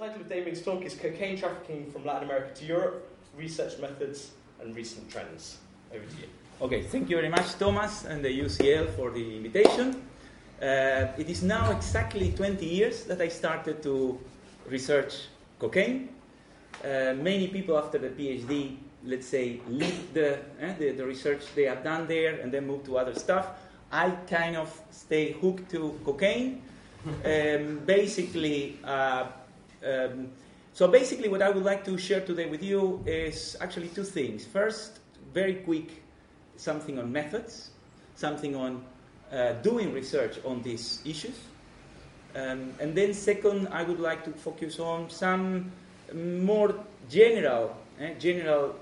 title of Damián's talk is Cocaine Trafficking from Latin America to Europe Research Methods and Recent Trends. Over to you. Okay, thank you very much, Thomas and the UCL for the invitation. Uh, it is now exactly 20 years that I started to research cocaine. Uh, many people after the PhD, let's say, leave the, eh, the, the research they have done there and then move to other stuff. I kind of stay hooked to cocaine. Um, basically, uh, um, so basically, what I would like to share today with you is actually two things. First, very quick, something on methods, something on uh, doing research on these issues. Um, and then, second, I would like to focus on some more general, eh, general,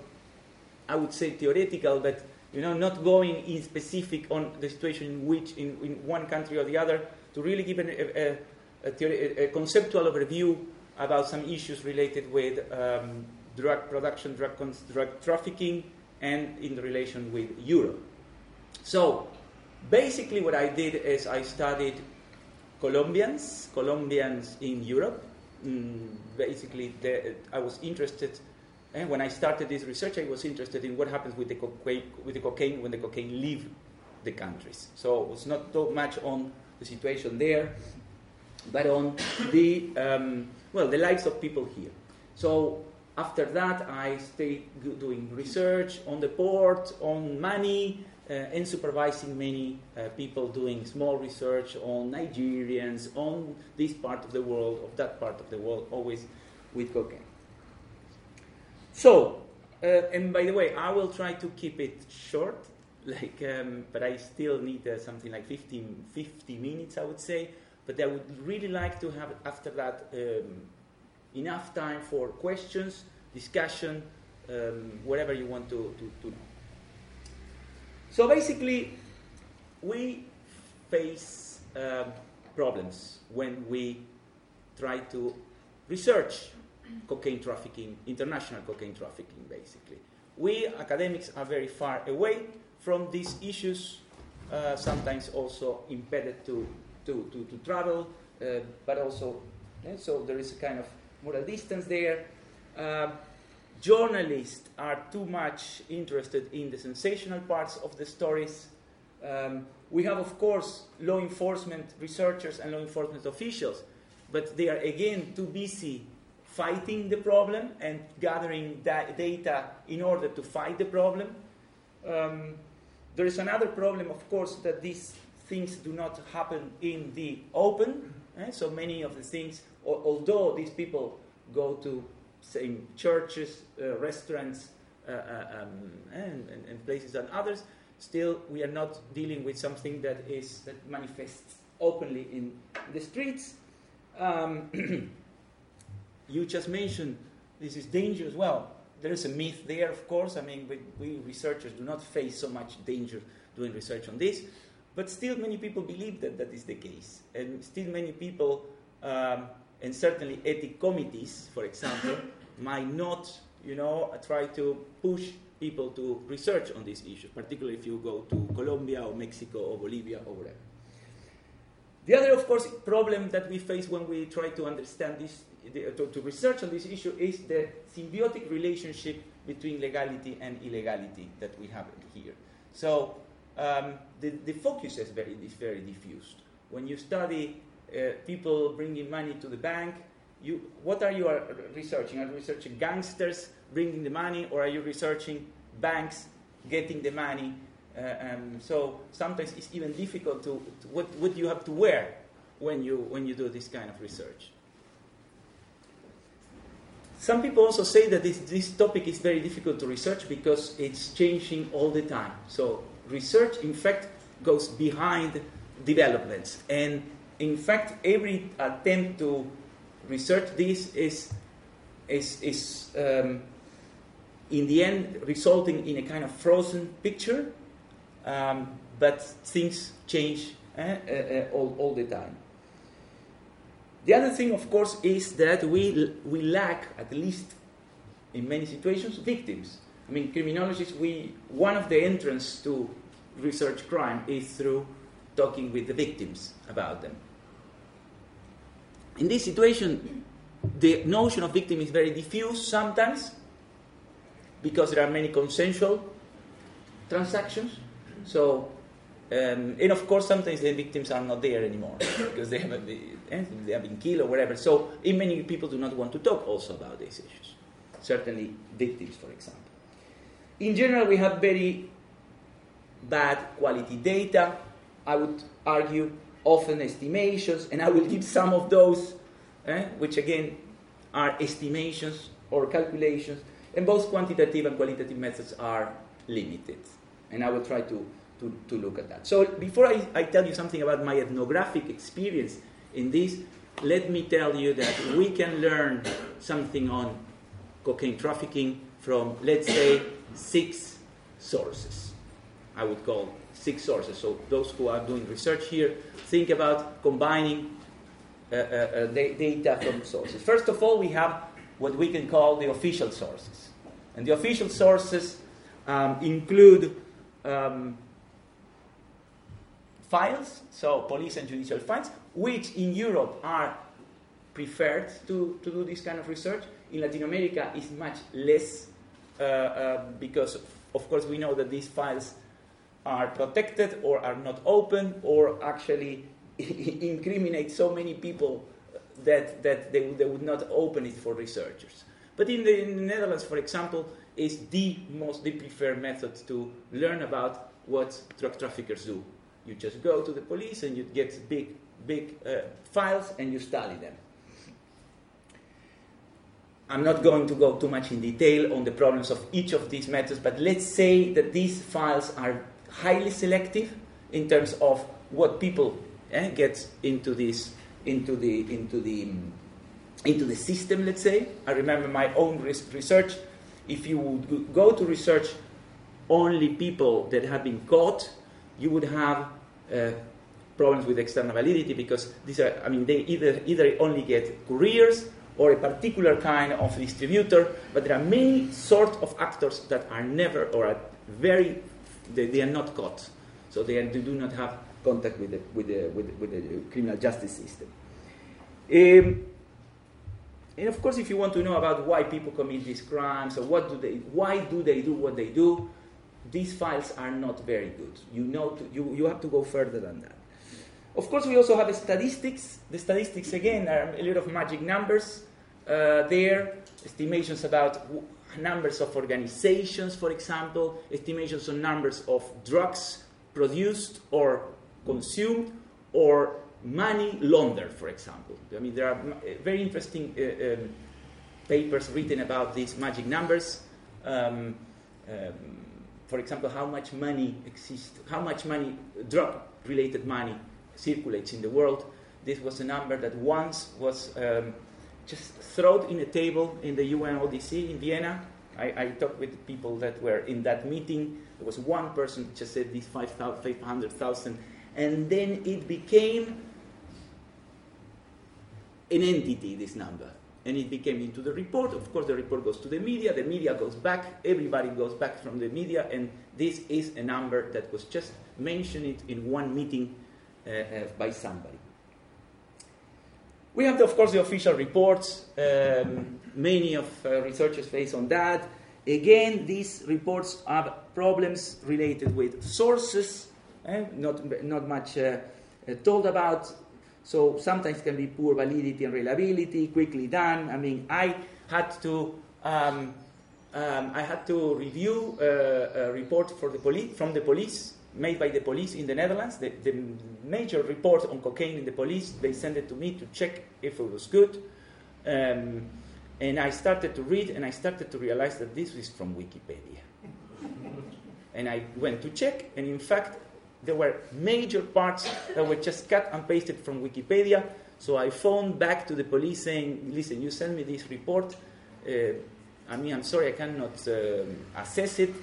I would say theoretical, but you know, not going in specific on the situation in which, in, in one country or the other, to really give an, a, a, a, a, conceptual overview about some issues related with um, drug production, drug, drug trafficking, and in relation with Europe. So, basically, what I did is I studied Colombians, Colombians in Europe. Mm, basically, the, I was interested, and eh, when I started this research, I was interested in what happens with the, cocaine, with the cocaine when the cocaine leave the countries. So it was not so much on the situation there, but on the um, well, the lives of people here. So after that, I stayed doing research on the port, on money, uh, and supervising many uh, people doing small research on Nigerians, on this part of the world, of that part of the world, always with cocaine. So, uh, and by the way, I will try to keep it short, like, um, but I still need uh, something like 15, 50 minutes, I would say. But I would really like to have, after that, um, enough time for questions, discussion, um, whatever you want to, to, to know. So basically, we face uh, problems when we try to research cocaine trafficking, international cocaine trafficking, basically. We academics are very far away from these issues, uh, sometimes also impeded to, to, to, to travel, uh, but also, yeah, so there is a kind of moral distance there. Uh, journalists are too much interested in the sensational parts of the stories. Um, we have, of course, law enforcement researchers and law enforcement officials, but they are again too busy fighting the problem and gathering da- data in order to fight the problem. Um, there is another problem, of course, that these things do not happen in the open. Eh? So many of the things, although these people go to same churches, uh, restaurants, uh, uh, um, and, and, and, places and others, still we are not dealing with something that is that manifests openly in the streets. Um, you just mentioned this is dangerous. Well, there is a myth there, of course. I mean, we, we, researchers do not face so much danger doing research on this, but still many people believe that that is the case, and still many people, um, and certainly ethic committees, for example, might not, you know, try to push people to research on these issues, particularly if you go to Colombia or Mexico or Bolivia or whatever. The other, of course, problem that we face when we try to understand this, to, to research on this issue, is the symbiotic relationship between legality and illegality that we have here. So um, the, the focus is very, is very diffused. When you study uh, people bringing money to the bank, you, what are you researching? Are you researching gangsters bringing the money, or are you researching banks getting the money? Uh, um, so sometimes it's even difficult to, to, what, what you have to wear when you, when you do this kind of research. Some people also say that this, this topic is very difficult to research because it's changing all the time. So research, in fact, goes behind developments. And in fact, every attempt to research this is, is, is um, in the end resulting in a kind of frozen picture, um, but things change eh, uh, uh, all, all the time. The other thing, of course, is that we, we lack, at least in many situations, victims. I mean, criminologists, we, one of the entrance to research crime is through talking with the victims about them. In this situation, the notion of victim is very diffuse sometimes because there are many consensual transactions. So, um, and of course, sometimes the victims are not there anymore because they have, been, eh, they have been killed or whatever. So, many people do not want to talk also about these issues. Certainly, victims, for example. In general, we have very bad quality data. I would argue often estimations, and I will give some of those, eh, which again are estimations or calculations, and both quantitative and qualitative methods are limited. And I will try to, to, to look at that. So before I, I tell you something about my ethnographic experience in this, let me tell you that we can learn something on cocaine trafficking from, let's say, six sources. I would call six sources. So those who are doing research here, think about combining uh, uh, uh, data from sources. First of all, we have what we can call the official sources. And the official sources um, include um, files, so police and judicial files, which in Europe are preferred to, to do this kind of research. In Latin America, is much less because, of course, we know that these files are protected or are not open or actually incriminate so many people that, that they, they would not open it for researchers. But in the, in the Netherlands, for example, is the most the preferred method to learn about what drug traffickers do. You just go to the police and you get big, big uh, files and you study them. I'm not going to go too much in detail on the problems of each of these methods, but let's say that these files are highly selective in terms of what people eh, get into this into the into the into the system. Let's say I remember my own research. If you would go to research only people that have been caught, you would have uh, problems with external validity because these are I mean they either either only get couriers or a particular kind of distributor, but there are many sort of actors that are never or are very they, they are not caught, so they, are, they do not have contact with the, with the, with the, with the criminal justice system. Um, and of course, if you want to know about why people commit these crimes or what do they, why do they do what they do, these files are not very good. You know, to, you, you have to go further than that. Of course, we also have statistics. The statistics again are a little of magic numbers there, estimations about numbers of organizations, for example, estimations on numbers of drugs produced or consumed, or money laundered, for example. I mean, there are very interesting uh, um, papers written about these magic numbers. Um, um, for example, how much money exists, how much money, drug-related money, circulates in the world. This was a number that once was um, just thrown in a table in the UNODC in Vienna. I, I, talked with people that were in that meeting. There was one person just said these 500,000, and then it became an entity, this number. And it became into the report. Of course, the report goes to the media, the media goes back, everybody goes back from the media, and this is a number that was just mentioned in one meeting uh, uh, by somebody. We have, the, of course, the official reports. Um, many of uh, researchers face on that. Again, these reports have problems related with sources, eh? not, not much uh, uh, told about. So sometimes it can be poor validity and reliability, quickly done. I mean, I had to um, um, I had to review uh, a report for the poli- from the police made by the police in the Netherlands, the, the, major report on cocaine in the police. They sent it to me to check if it was good. Um, and I started to read and I started to realize that this is from Wikipedia. and I went to check, and in fact, there were major parts that were just cut and pasted from Wikipedia. So I phoned back to the police saying, listen, you sent me this report. Uh, I mean, I'm sorry, I cannot um, assess it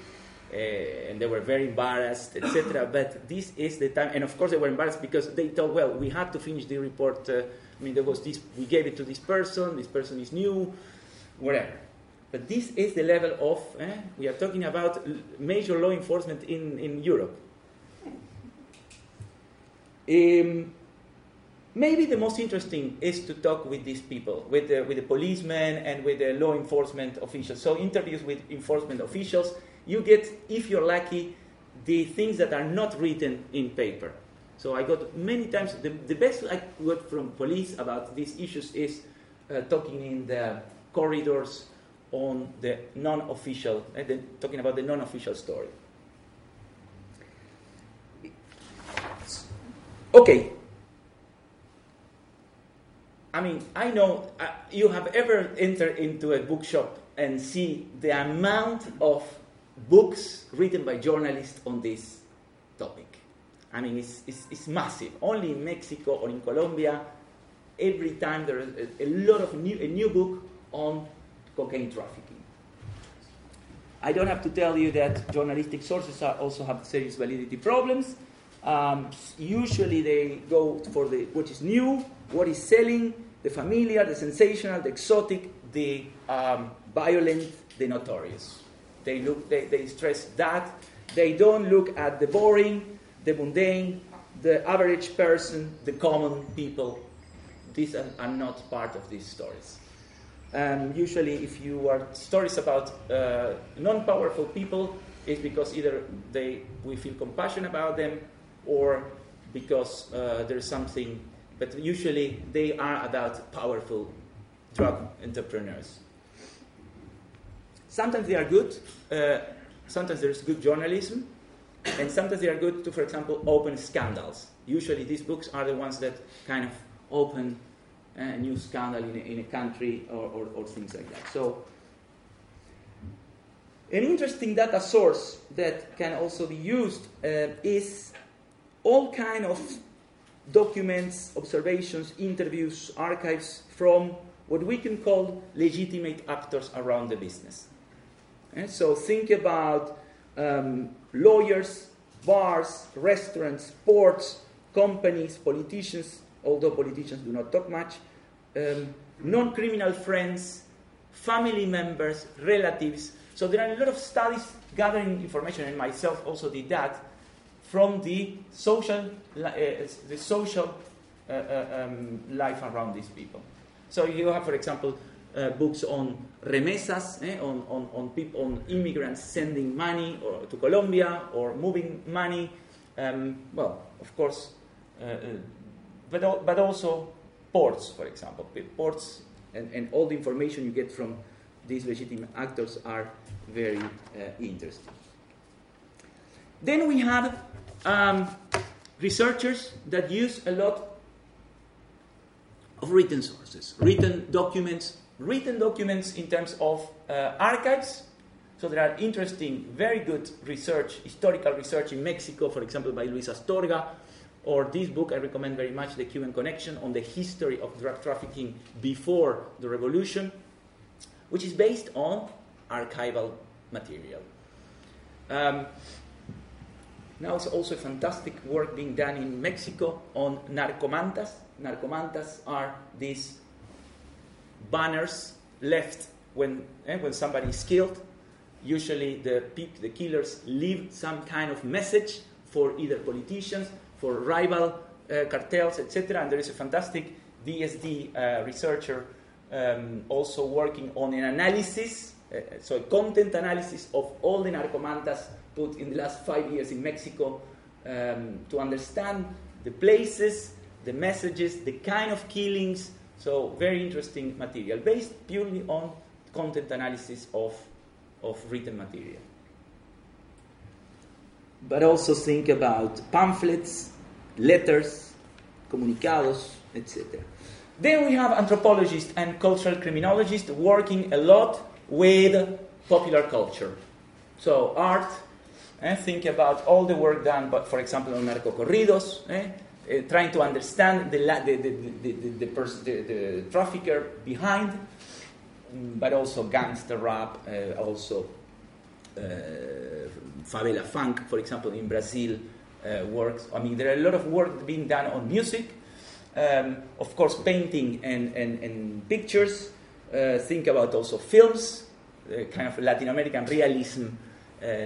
uh, and they were very embarrassed, etc. But this is the time, and of course they were embarrassed because they thought, well, we had to finish the report. Uh, I mean, there was this, we gave it to this person, this person is new, whatever. But this is the level of, eh, we are talking about major law enforcement in, in Europe. Um, maybe the most interesting is to talk with these people, with the, with the policemen and with the law enforcement officials. So interviews with enforcement officials, you get, if you're lucky, the things that are not written in paper. So I got many times, the, the best I got from police about these issues is uh, talking in the corridors on the non-official, uh, the, talking about the non-official story. Okay, I mean, I know uh, you have ever entered into a bookshop and see the amount of books written by journalists on this topic. I mean, it's, it's, it's massive. Only in Mexico or in Colombia, every time there is a, a lot of new, a new book on cocaine trafficking. I don't have to tell you that journalistic sources are, also have serious validity problems. Um, usually they go for the what is new, what is selling, the familiar, the sensational, the exotic, the um, violent, the notorious. They look, they, they stress that. They don't look at the boring, the mundane, the average person, the common people. These are, are not part of these stories. Um, usually, if you are stories about uh, non-powerful people, it's because either they we feel compassion about them, or because uh, there's something but usually they are about powerful drug entrepreneurs. Sometimes they are good, uh, sometimes there's good journalism, and sometimes they are good to, for example, open scandals. Usually these books are the ones that kind of open a new scandal in a, in a country or, or, or things like that. So, an interesting data source that can also be used uh, is all kind of documents, observations, interviews, archives from what we can call legitimate actors around the business. And so think about um, lawyers, bars, restaurants, sports, companies, politicians, although politicians do not talk much, um, non criminal friends, family members, relatives. So there are a lot of studies gathering information, and myself also did that from the social, uh, the social uh, uh, um, life around these people. So you have, for example, uh, books on remesas, eh, on, on, on, people, on immigrants sending money or, to Colombia or moving money. Um, well, of course, uh, uh, but, but also ports, for example. Ports and, and all the information you get from these legitimate actors are very interesting. Then we have um, researchers that use a lot of written sources, written documents, written documents in terms of uh, archives. So there are interesting, very good research, historical research in Mexico, for example, by Luis Astorga, or this book I recommend very much, The Cuban Connection, on the history of drug trafficking before the revolution, which is based on archival material. Um, now it's also fantastic work being done in Mexico on narcomantas. Narcomantas are these banners left when, eh, when somebody is killed. Usually the, the killers leave some kind of message for either politicians, for rival uh, cartels, etc. And there is a fantastic DSD uh, researcher um, also working on an analysis, uh, so a content analysis of all the narcomantas put in the last five years in Mexico um, to understand the places, the messages, the kind of killings. So, very interesting material based purely on content analysis of, of written material. But also think about pamphlets, letters, comunicados, etc. Then we have anthropologists and cultural criminologists working a lot with popular culture. So, art, Eh? Think about all the work done, but for example, on narco corridos, eh? Uh, trying to understand the, the, the, the, pers- the, trafficker behind, mm, but also gangster rap, uh, also uh, favela funk, for example, in Brazil, uh, works. I mean, there are a lot of work being done on music, um, of course, painting and, and, and pictures. Uh, think about also films, uh, kind of Latin American realism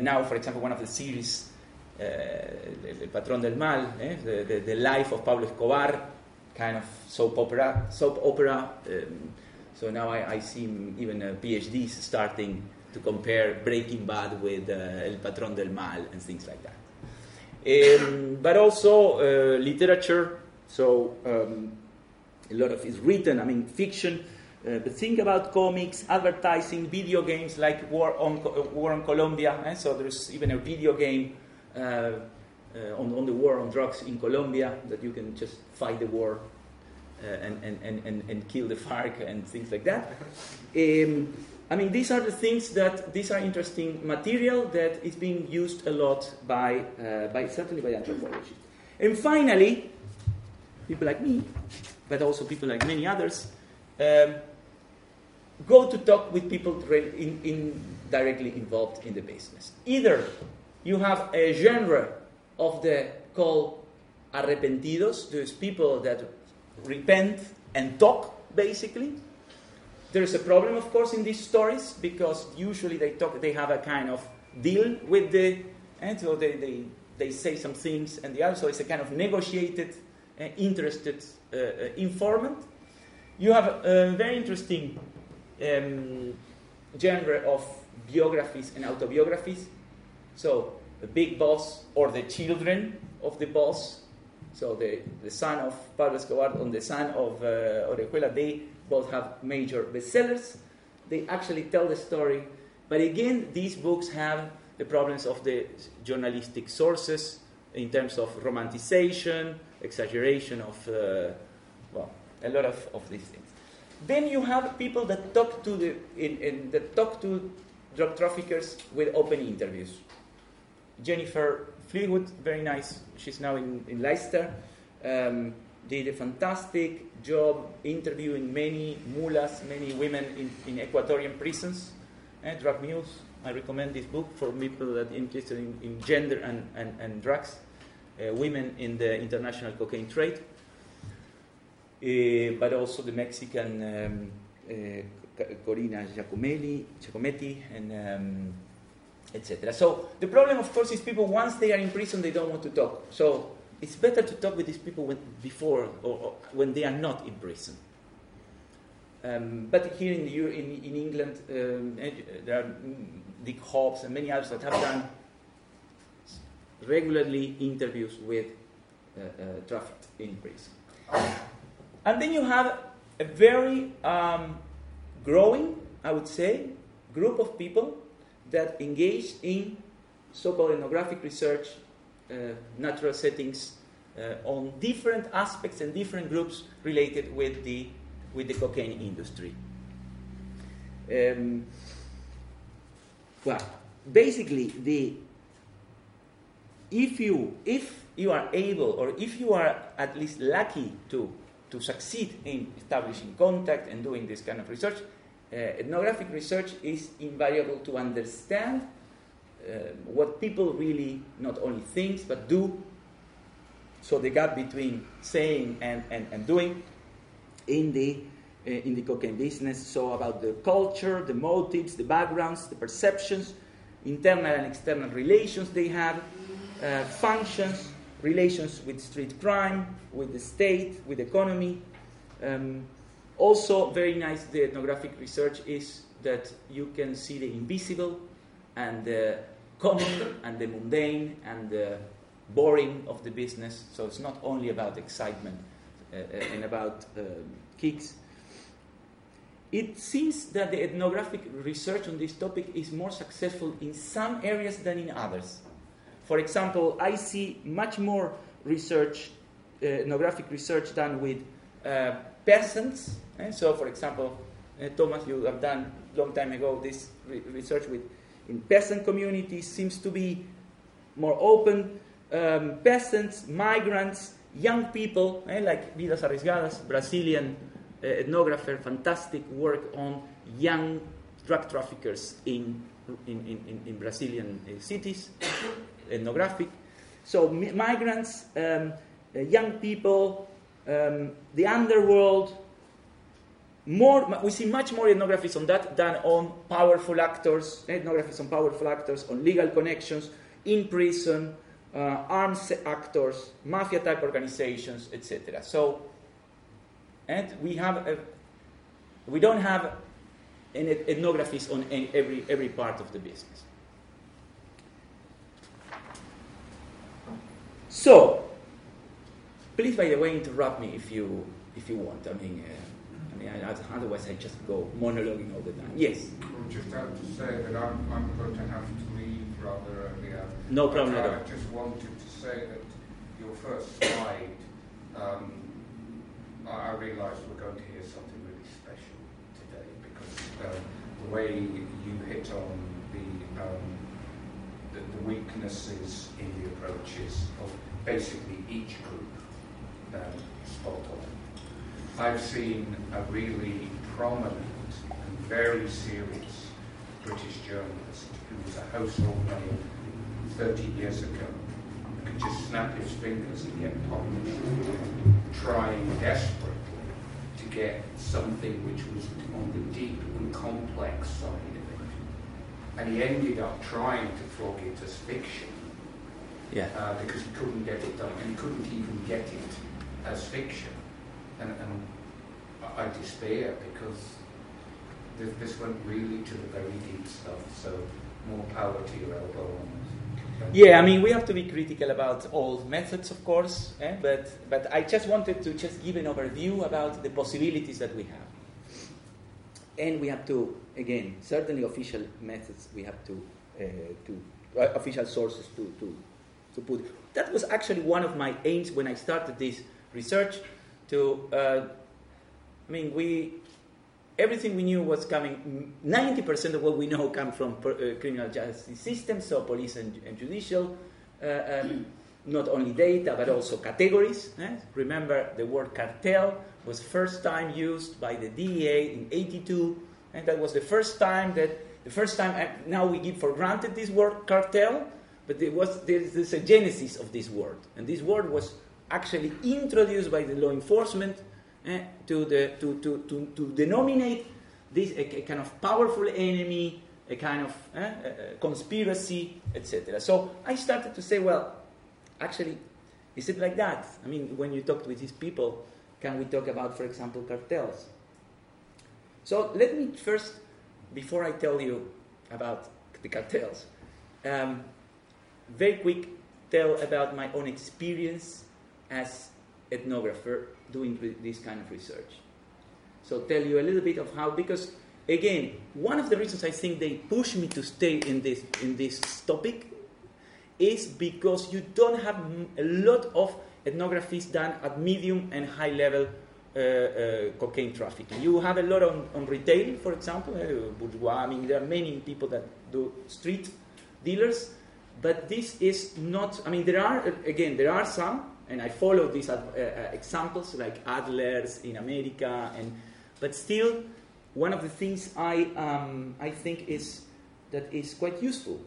now, for example, one of the series, uh, El Patrón del Mal, eh, the, the, the, life of Pablo Escobar, kind of soap opera. Soap opera. Um, so now I, I see even uh, PhDs starting to compare Breaking Bad with uh, El Patrón del Mal and things like that. Um, but also uh, literature. So um, a lot of is written. I mean fiction. Uh, but think about comics, advertising, video games like War on, uh, War on Colombia. Eh? So there's even a video game on, on the war on drugs in Colombia that you can just fight the war uh, and, and, and, and, and kill the FARC and things like that. Um, I mean, these are the things that these are interesting material that is being used a lot by, uh, by certainly by anthropologists. And finally, people like me, but also people like many others, um, go to talk with people in, in directly involved in the business. Either you have a genre of the called arrepentidos, those people that repent and talk, basically. There's a problem, of course, in these stories because usually they talk, they have a kind of deal with the, and so they, they, they say some things, and the other, so it's a kind of negotiated, uh, interested uh, informant. You have a very interesting um, genre of biographies and autobiographies. So the big boss or the children of the boss. So the, the son of Pablo Escobar and the son of uh, Orejuela, they both have major bestsellers. They actually tell the story. But again, these books have the problems of the journalistic sources in terms of romanticization, exaggeration of, uh, well, a lot of, of these things. Then you have people that talk to the in, in, that talk to drug traffickers with open interviews. Jennifer Fleetwood, very nice. She's now in, in Leicester. Um, did a fantastic job interviewing many mulas, many women in, in Ecuadorian prisons, eh, drug mules. I recommend this book for people that are interested in, in gender and, and, and drugs, uh, women in the international cocaine trade. Uh, but also the Mexican um, uh, Corina Giacomelli, Giacometti, and um, etc. So the problem, of course, is people once they are in prison, they don't want to talk. So it's better to talk with these people when, before or, or, when they are not in prison. Um, but here in, the, in, in England, um, eh, there are Dick Hobbs and many others that have done regularly interviews with uh, uh, trafficked in prison. And then you have a very um, growing, I would say, group of people that engage in so-called ethnographic research, uh, natural settings, uh, on different aspects and different groups related with the with the cocaine industry. Um, well, basically, the if you if you are able or if you are at least lucky to to succeed in establishing contact and doing this kind of research, uh, ethnographic research is invaluable to understand uh, what people really not only think but do. So the gap between saying and, and, and doing in the uh, in the cocaine business. So about the culture, the motives, the backgrounds, the perceptions, internal and external relations they have, uh, functions, relations with street crime, with the state, with economy. Um, also, very nice, the ethnographic research is that you can see the invisible and the common and the mundane and the boring of the business. So it's not only about excitement uh, uh and about um, kicks. It seems that the ethnographic research on this topic is more successful in some areas than in others. For example, I see much more research, uh, ethnographic research done with uh, peasants. And so, for example, uh, Thomas, you have done long time ago this re- research with in peasant communities seems to be more open. Um, peasants, migrants, young people, eh, like Vidas Arriesgadas, Brazilian uh, ethnographer, fantastic work on young drug traffickers in, in, in, in Brazilian uh, cities ethnographic. So mi- migrants, um, uh, young people, um, the underworld. More, we see much more ethnographies on that than on powerful actors, ethnographies on powerful actors, on legal connections, in prison, uh, arms actors, mafia type organizations, etc. So and we have a, we don't have an ethnographies on every every part of the business. So, please, by the way, interrupt me if you if you want. I mean, uh, I I, otherwise I just go monologuing all the time. Yes. I just have to say that I'm, I'm going to have to leave rather earlier. No problem at all. I just wanted to say that your first slide, um, I, I realised we're going to hear something really special today because um, the way you hit on the, um, the, the weaknesses in the approaches of basically each group um, spot on. I've seen a really prominent and very serious British journalist who was a household name 30 years ago could just snap his fingers and get published, trying desperately to get something which was on the deep and complex side of it. And he ended up trying to flog it as fiction Yeah. uh, because he couldn't get it done, and he couldn't even get it as fiction. And, and I despair because this, this went really to the very deep stuff. So more power to your elbow. Yeah, I mean, we have to be critical about all methods, of course, eh? but, but I just wanted to just give an overview about the possibilities that we have. And we have to, again, certainly official methods, we have to, uh, to uh, official sources to, to, to put. That was actually one of my aims when I started this research to, uh, I mean, we, everything we knew was coming, 90% of what we know come from per, uh, criminal justice systems, so police and, and judicial, uh, um, not only data, but also categories. eh? Remember, the word cartel was first time used by the DEA in 82, and that was the first time that, the first time, uh, now we give for granted this word cartel, but there was, there's a genesis of this word, and this word was actually introduced by the law enforcement eh, to, the, to, to, to, to denominate this a, a kind of powerful enemy, a kind of eh, a- conspiracy, etc. So I started to say, well, actually, is it like that? I mean, when you talk with these people, can we talk about, for example, cartels? So let me first, before I tell you about the cartels, um, very quick tell about my own experience as ethnographer doing this kind of research. So tell you a little bit of how because again one of the reasons I think they push me to stay in this in this topic is because you don't have a lot of ethnographies done at medium and high level uh, uh, cocaine trafficking. You have a lot on, on retail, for example, uh, Bourgois. I mean, there are many people that do street dealers, but this is not. I mean, there are uh, again there are some, and I follow these uh, uh, examples like Adler's in America, and but still, one of the things I um, I think is that is quite useful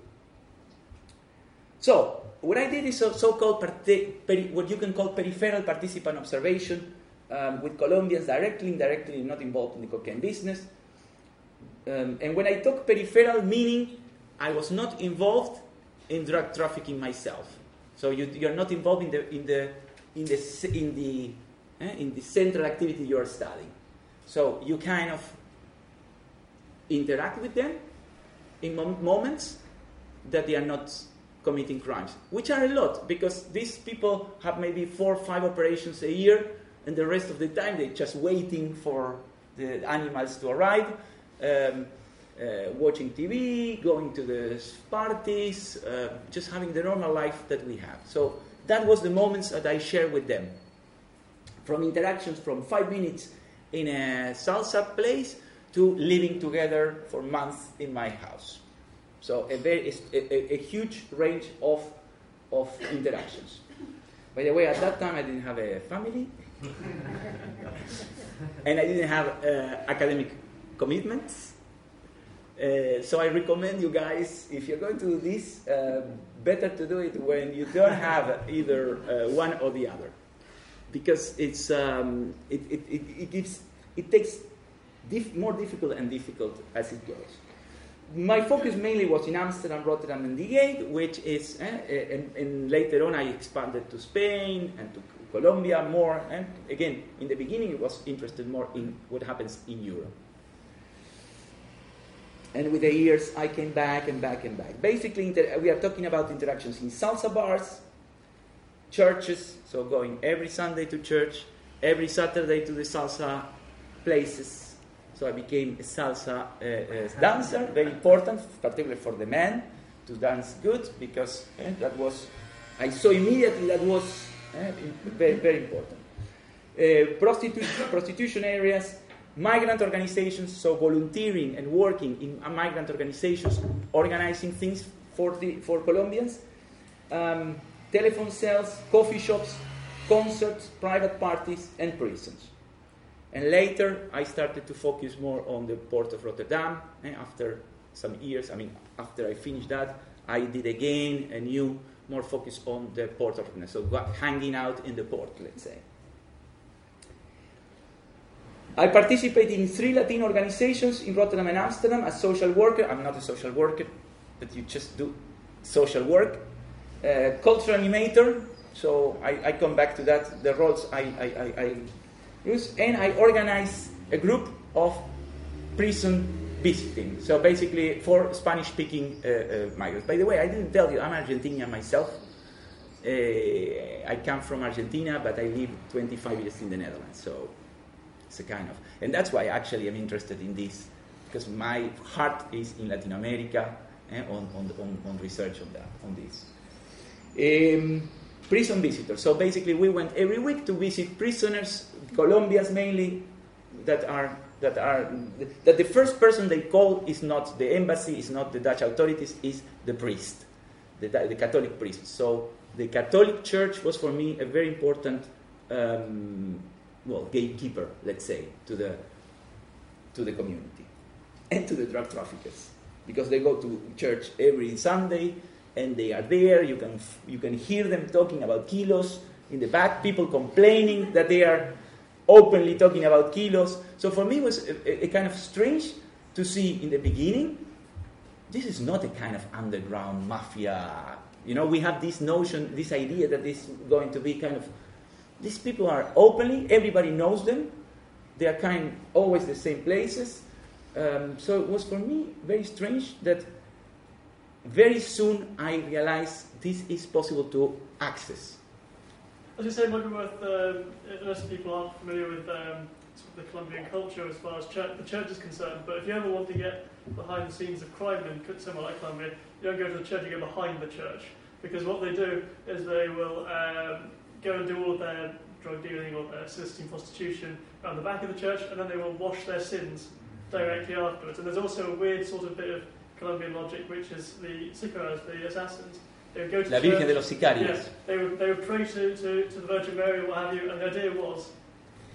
so what I did is a so-called peri- what you can call peripheral participant observation um, with Colombians directly, indirectly not involved in the cocaine business. Um, and when I talk peripheral, meaning I was not involved in drug trafficking myself. So you, you're not involved in the in the in the in the eh, in the central activity you are studying. So you kind of interact with them in mom- moments that they are not committing crimes, which are a lot because these people have maybe four or five operations a year, and the rest of the time they're just waiting for the animals to arrive, um, uh, watching TV, going to the parties, uh, just having the normal life that we have. So that was the moments that I share with them. From interactions from five minutes in a salsa place to living together for months in my house. So a very a, a huge range of of interactions. By the way, at that time I didn't have a family, and I didn't have uh, academic commitments. Uh, so I recommend you guys, if you're going to do this, uh, better to do it when you don't have either uh, one or the other, because it's um, it, it, it, it gives it takes dif- more difficult and difficult as it goes my focus mainly was in Amsterdam, Rotterdam, and The Hague, which is, eh, eh, and, and later on I expanded to Spain and to Colombia more. And again, in the beginning, it was interested more in what happens in Europe. And with the years, I came back and back and back. Basically, inter- we are talking about interactions in salsa bars, churches, so going every Sunday to church, every Saturday to the salsa places. So I became a salsa uh, uh, dancer, very important, particularly for the men to dance good, because eh, that was, I saw immediately that was eh, very, very important. Uh, prostitu- prostitution areas, migrant organizations, so volunteering and working in migrant organizations, organizing things for, the, for Colombians, um, telephone cells, coffee shops, concerts, private parties, and prisons. And later, I started to focus more on the port of Rotterdam. And after some years, I mean, after I finished that, I did again a new, more focus on the port of Rotterdam. So hanging out in the port, let's say. I participated in three Latin organizations in Rotterdam and Amsterdam as social worker. I'm not a social worker, but you just do social work. Uh, cultural animator, so I, I, come back to that, the roles I, I, I, use. And I organize a group of prison visiting. So basically, for Spanish speaking uh, uh, migrants. By the way, I didn't tell you, I'm Argentinian myself. Uh, I come from Argentina, but I live 25 years in the Netherlands. So it's a kind of, and that's why actually I'm interested in this, because my heart is in Latin America eh, on, on, on, on, research on that, on this. Um, prison visitors. So basically, we went every week to visit prisoners, Colombians mainly, that are that are that the first person they call is not the embassy, is not the Dutch authorities, is the priest, the, the Catholic priest. So the Catholic Church was for me a very important um, well, gatekeeper, let's say, to the, to the community and to the drug traffickers. Because they go to church every Sunday and they are there. You can, you can hear them talking about kilos in the back, people complaining that they are openly talking about kilos. So for me, it was a, a kind of strange to see in the beginning. This is not a kind of underground mafia. You know, we have this notion, this idea that this is going to be kind of these people are openly, everybody knows them. They are kind always the same places. Um, so it was for me very strange that very soon I realized this is possible to access. As you say, maybe with um, people aren't familiar with um, the Colombian culture as far as church, the church is concerned. But if you ever want to get behind the scenes of crime in somewhere like Colombia, you don't go to the church; you go behind the church because what they do is they will um, go and do all of their drug dealing or their assisting prostitution around the back of the church, and then they will wash their sins directly afterwards. And there's also a weird sort of bit of Colombian logic, which is the sicaries, the assassins. They would go to La church, Virgen de los Sicarios. Yeah, they would, they would pray to, to, to the Virgin Mary or what have you, and the idea was,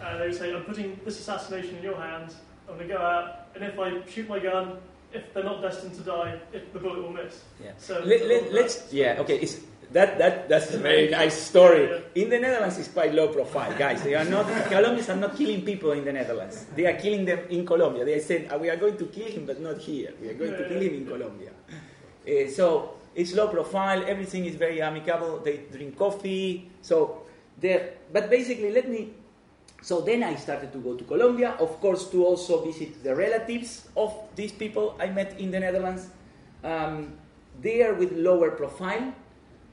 uh, they would say, I'm putting this assassination in your hands, I'm going to go out, and if I shoot my gun, if they're not destined to die, if the bullet will miss. Yeah. So let, let, let's, yeah, okay. It's, that, that, that's a very nice story. In the Netherlands, it's quite low profile, guys. They are not, Colombians are not killing people in the Netherlands. They are killing them in Colombia. They said, we are going to kill him, but not here. We are going to kill him in Colombia. Uh, so it's low profile. Everything is very amicable. They drink coffee. So there, but basically, let me. So then I started to go to Colombia, of course, to also visit the relatives of these people I met in the Netherlands. Um, they are with lower profile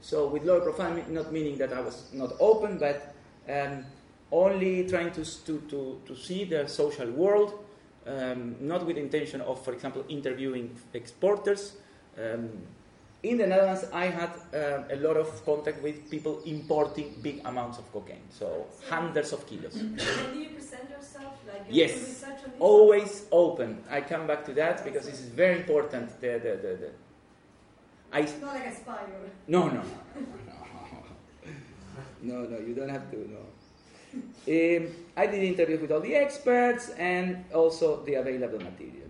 so with lower profile, not meaning that I was not open, but um, only trying to, to, to, to see the social world, um, not with intention of, for example, interviewing exporters. Um, in the Netherlands, I had uh, a lot of contact with people importing big amounts of cocaine, so, so hundreds of kilos. And do you present yourself? Like yes, always open. I come back to that because this is very important. The, the, the I, Not like a spy. No, no, no, no, no. You don't have to. No. Um, I did interviews with all the experts and also the available material.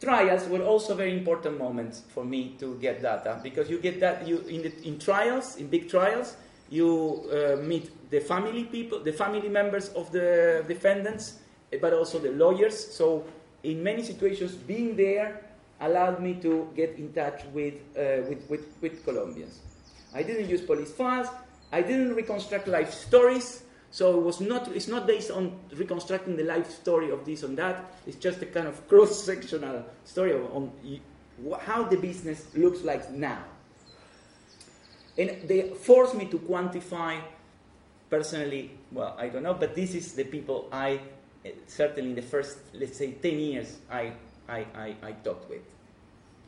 Trials were also very important moments for me to get data because you get that you in the, in trials in big trials you uh, meet the family people, the family members of the defendants, but also the lawyers. So in many situations, being there allowed me to get in touch with, uh, with, with, with, Colombians. I didn't use police files, I didn't reconstruct life stories, so it was not, it's not based on reconstructing the life story of this and that. It's just a kind of cross-sectional story of, on how the business looks like now. And they forced me to quantify personally, well, I don't know, but this is the people I, certainly in the first, let's say, 10 years, I, I, I, I talked with.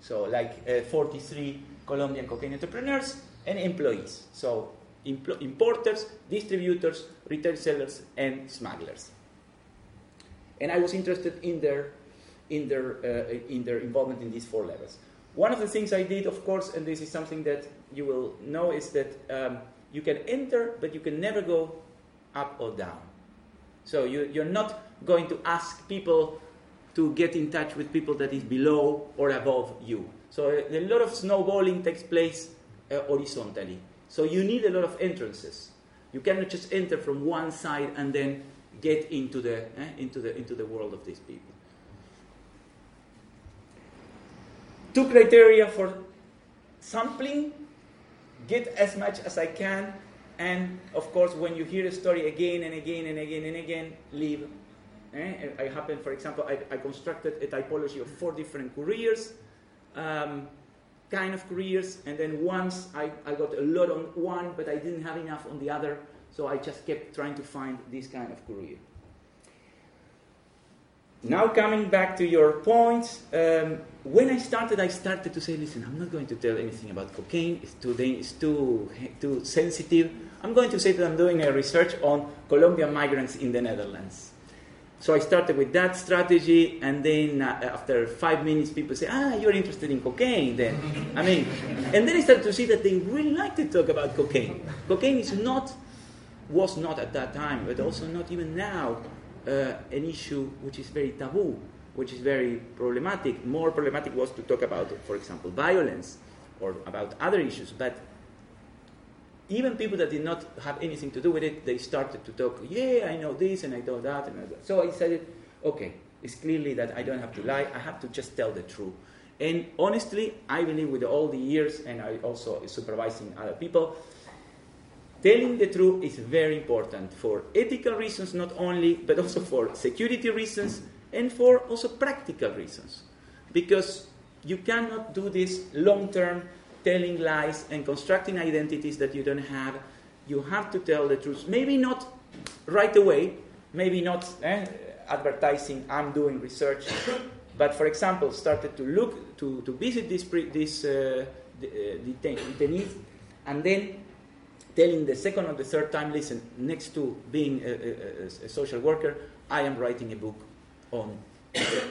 So, like uh, 43 Colombian cocaine entrepreneurs and employees. So, impl- importers, distributors, retail sellers, and smugglers. And I was interested in their, in their, uh, in their involvement in these four levels. One of the things I did, of course, and this is something that you will know, is that um, you can enter, but you can never go up or down. So you, you're not going to ask people to get in touch with people that is below or above you. So a, lot of snowballing takes place uh, horizontally. So you need a lot of entrances. You cannot just enter from one side and then get into the, eh, into the, into the world of these people. Two criteria for sampling get as much as I can, and of course, when you hear a story again and again and again and again, leave. Eh? I happen, for example, I, I, constructed a typology of four different careers, um, kind of careers, and then once I, I got a lot on one, but I didn't have enough on the other, so I just kept trying to find this kind of career. Now, coming back to your point, um, when I started, I started to say, listen, I'm not going to tell anything about cocaine, it's too, it's too, too sensitive. I'm going to say that I'm doing a research on Colombian migrants in the Netherlands. So I started with that strategy, and then uh, after five minutes, people say, "Ah, you're interested in cocaine." Then, I mean, and then I started to see that they really like to talk about cocaine. Cocaine is not, was not at that time, but also not even now, uh, an issue which is very taboo, which is very problematic. More problematic was to talk about, for example, violence or about other issues. But even people that did not have anything to do with it, they started to talk, yeah, I know this and I know that. And that. So I said, okay, it's clearly that I don't have to lie, I have to just tell the truth. And honestly, I believe with all the years, and I also supervising other people, Telling the truth is very important for ethical reasons, not only, but also for security reasons and for also practical reasons. Because you cannot do this long term, telling lies and constructing identities that you don't have. You have to tell the truth. Maybe not right away, maybe not eh, advertising, I'm doing research, but for example, started to look, to, to visit this, this uh, detainees, and then telling the second or the third time, listen, next to being a, a, a social worker, I am writing a book on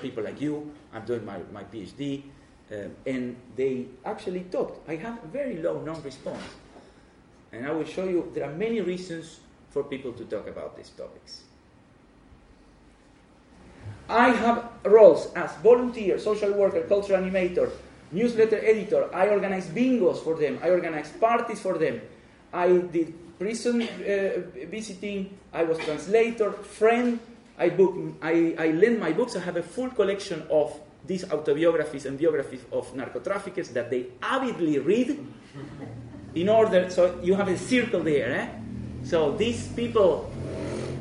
people like you. I'm doing my, my PhD. Uh, and they actually talked. I have very low non response. And I will show you there are many reasons for people to talk about these topics. I have roles as volunteer, social worker, cultural animator, newsletter editor. I organize bingos for them, I organize parties for them. I did prison uh, visiting, I was translator, friend, I, book, I, I lend my books. I have a full collection of these autobiographies and biographies of narco traffickers that they avidly read in order, so you have a circle there. Eh? So these people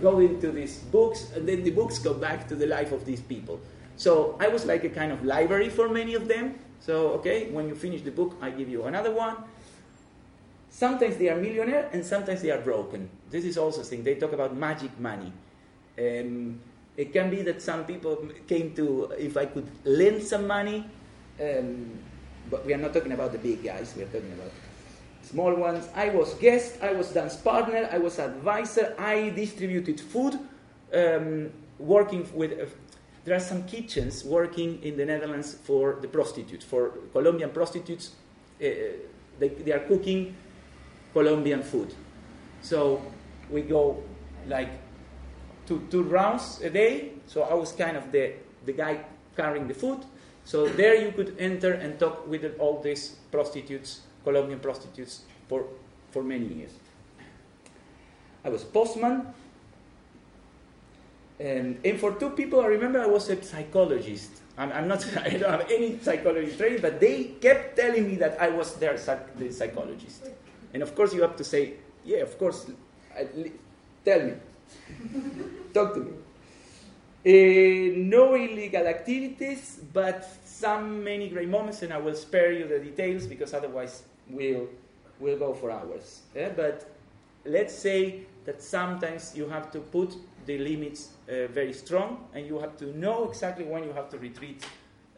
go into these books, and then the books go back to the life of these people. So I was like a kind of library for many of them. So, okay, when you finish the book, I give you another one. Sometimes they are millionaire and sometimes they are broken. This is also a thing. They talk about magic money. Um, it can be that some people came to, if I could lend some money, um, but we are not talking about the big guys, we are talking about small ones. I was guest, I was dance partner, I was advisor, I distributed food, um, working with. Uh, there are some kitchens working in the Netherlands for the prostitutes, for Colombian prostitutes. Uh, they, they are cooking Colombian food. So we go like two, two rounds a day. So I was kind of the, the guy carrying the food. So there you could enter and talk with all these prostitutes, Colombian prostitutes, for, for many years. I was postman. And, and for two people, I remember I was a psychologist. I'm, I'm not, I don't have any psychology training, but they kept telling me that I was their the psychologist. And of course, you have to say, Yeah, of course. Tell me. Talk to me. Uh, no illegal activities, but some many great moments, and I will spare you the details because otherwise we'll, we'll go for hours. Yeah? But let's say that sometimes you have to put the limits uh, very strong, and you have to know exactly when you have to retreat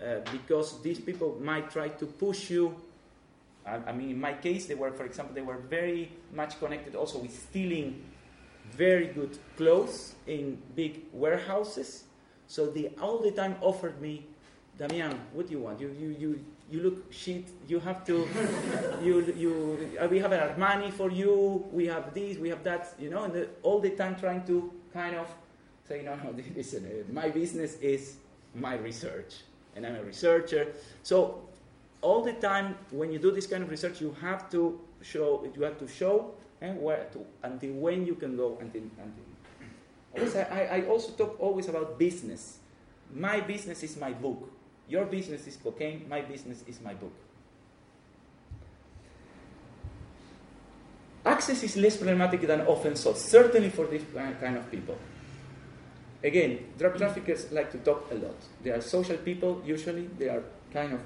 uh, because these people might try to push you. I, I, mean, in my case, they were, for example, they were very much connected also with stealing very good clothes in big warehouses. So they all the time offered me, Damián, what do you want? You, you, you, you look shit. You have to, you, you, uh, we have an Armani for you. We have this, we have that, you know, and the, all the time trying to kind of say, no, no, listen, uh, my business is my research, and I'm a researcher. So all the time when you do this kind of research, you have to show, you have to show and eh, where to, until when you can go until, until. I, I also talk always about business. My business is my book. Your business is cocaine. My business is my book. Access is less problematic than often thought, certainly for this kind of people. Again, drug traffickers like to talk a lot. They are social people, usually. They are kind of.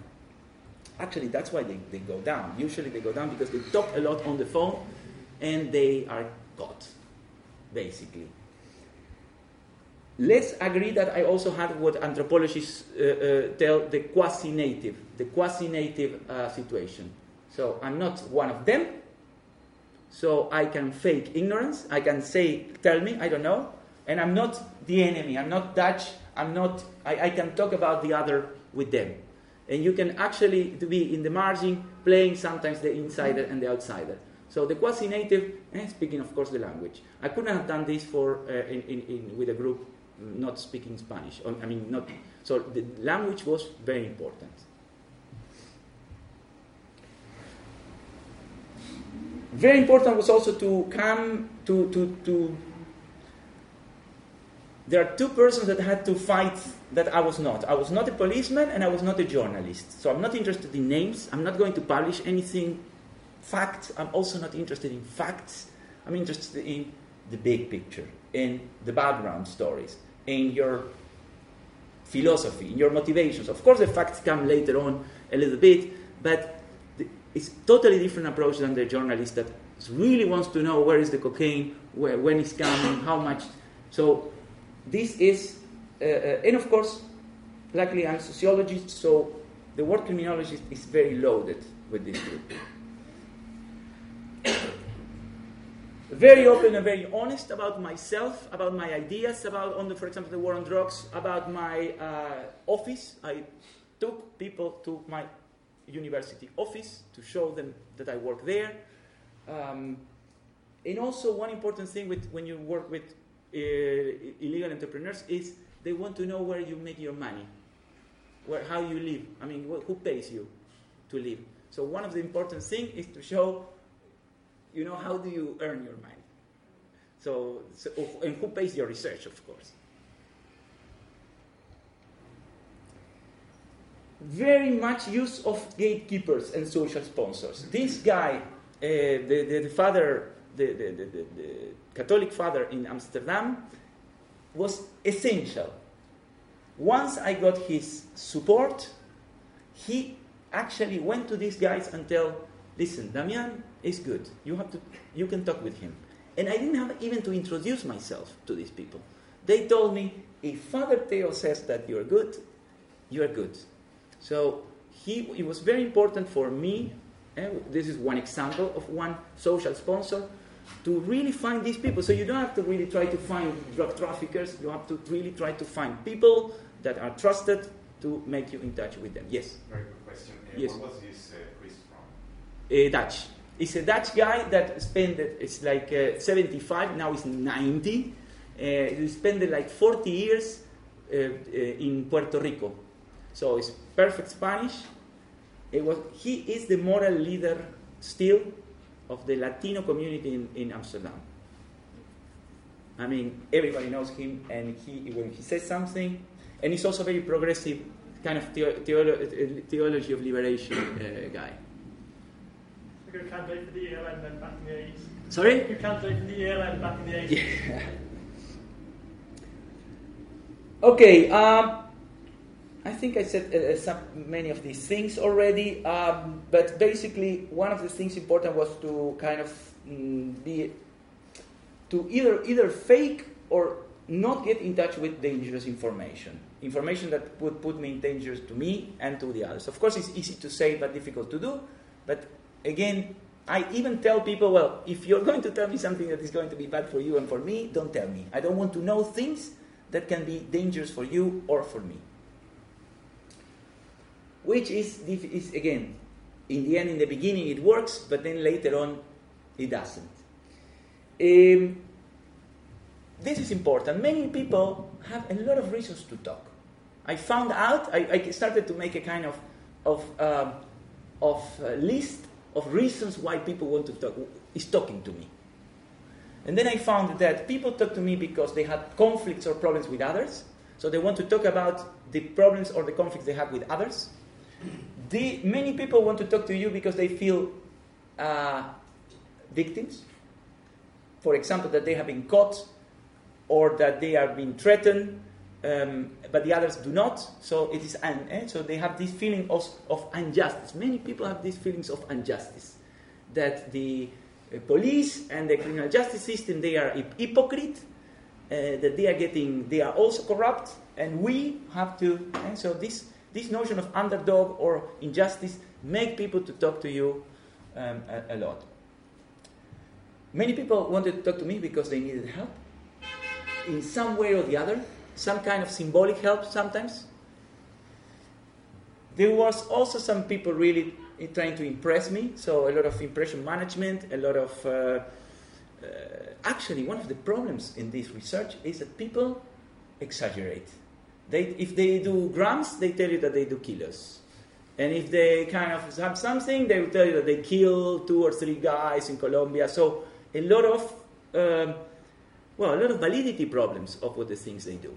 Actually, that's why they, they go down. Usually, they go down because they talk a lot on the phone and they are caught, basically. Let's agree that I also had what anthropologists uh, uh, tell the quasi native, the quasi native uh, situation. So I'm not one of them, so I can fake ignorance. I can say, tell me, I don't know. And I'm not the enemy. I'm not Dutch. I'm not, I, I can talk about the other with them. And you can actually be in the margin playing sometimes the insider and the outsider. So the quasi-native, and speaking of course the language. I couldn't have done this for uh, in, in, in, with a group not speaking Spanish. I mean, not. So the language was very important. Very important was also to come to, to, to there are two persons that had to fight that I was not. I was not a policeman and I was not a journalist. So I'm not interested in names. I'm not going to publish anything facts. I'm also not interested in facts. I'm interested in the big picture, in the background stories, in your philosophy, in your motivations. Of course, the facts come later on a little bit, but it's totally different approach than the journalist that really wants to know where is the cocaine, where, when it's coming, how much. So this is, uh, uh, and of course, luckily I'm sociologist, so the word criminologist is very loaded with this group. Very open and very honest about myself, about my ideas, about, on the, for example, the war on drugs, about my uh, office. I took people to my university office to show them that I work there. Um, and also, one important thing with, when you work with uh, illegal entrepreneurs is they want to know where you make your money, where, how you live. I mean, who pays you to live? So, one of the important things is to show you know, how do you earn your money? So, so, and who pays your research, of course. Very much use of gatekeepers and social sponsors. This guy, uh, the, the, the, father, the, the, the, the Catholic father in Amsterdam, was essential. Once I got his support, he actually went to these guys and tell, listen, Damián is good. You have to, you can talk with him. And I didn't have even to introduce myself to these people. They told me, if Father Theo says that you're good, you are good. So he, it was very important for me, eh, this is one example of one social sponsor, to really find these people. So you don't have to really try to find drug traffickers, you have to really try to find people that are trusted to make you in touch with them. Yes? Very good question. Uh, yes. What was this uh, priest from? Uh, Dutch. He's a Dutch guy that spent, it's like uh, 75, now he's 90. Uh, he spent like 40 years uh, uh, in Puerto Rico. So it's perfect Spanish. It was, he is the moral leader still of the Latino community in, in Amsterdam. I mean, everybody knows him, and he, when he says something, and he's also very progressive, kind of theolo- theology of liberation uh, guy good candidate for the ELN then back in the 80s. Sorry? You candidate from the ELN back in the 80s. Yeah. Okay, um, I think I said uh, some, many of these things already, um, but basically, one of the things important was to kind of mm, be to either either fake or not get in touch with dangerous information, information that would put me in danger to me and to the others. Of course, it's easy to say but difficult to do. But again, I even tell people, well, if you're going to tell me something that is going to be bad for you and for me, don't tell me. I don't want to know things that can be dangerous for you or for me. Which is, is again, in the end, in the beginning it works, but then later on it doesn't. Um, this is important. Many people have a lot of reasons to talk. I found out, I, I started to make a kind of, of, um, of uh, list of reasons why people want to talk, is talking to me. And then I found that people talk to me because they had conflicts or problems with others. So they want to talk about the problems or the conflicts they have with others. The, many people want to talk to you because they feel uh, victims. For example, that they have been caught or that they are being threatened, um, but the others do not. So it is un- eh? so they have this feeling of, of injustice. Many people have these feelings of injustice that the uh, police and the criminal justice system they are hypocrite, uh, that they are getting they are also corrupt, and we have to. And so this this notion of underdog or injustice make people to talk to you um, a, a lot. Many people wanted to talk to me because they needed help in some way or the other, some kind of symbolic help sometimes. There was also some people really trying to impress me, so a lot of impression management, a lot of. Uh, uh, actually, one of the problems in this research is that people exaggerate. They, if they do grams, they tell you that they do kilos. And if they kind of have something, they will tell you that they kill two or three guys in Colombia. So a lot of, um, well, a lot of validity problems of what the things they do,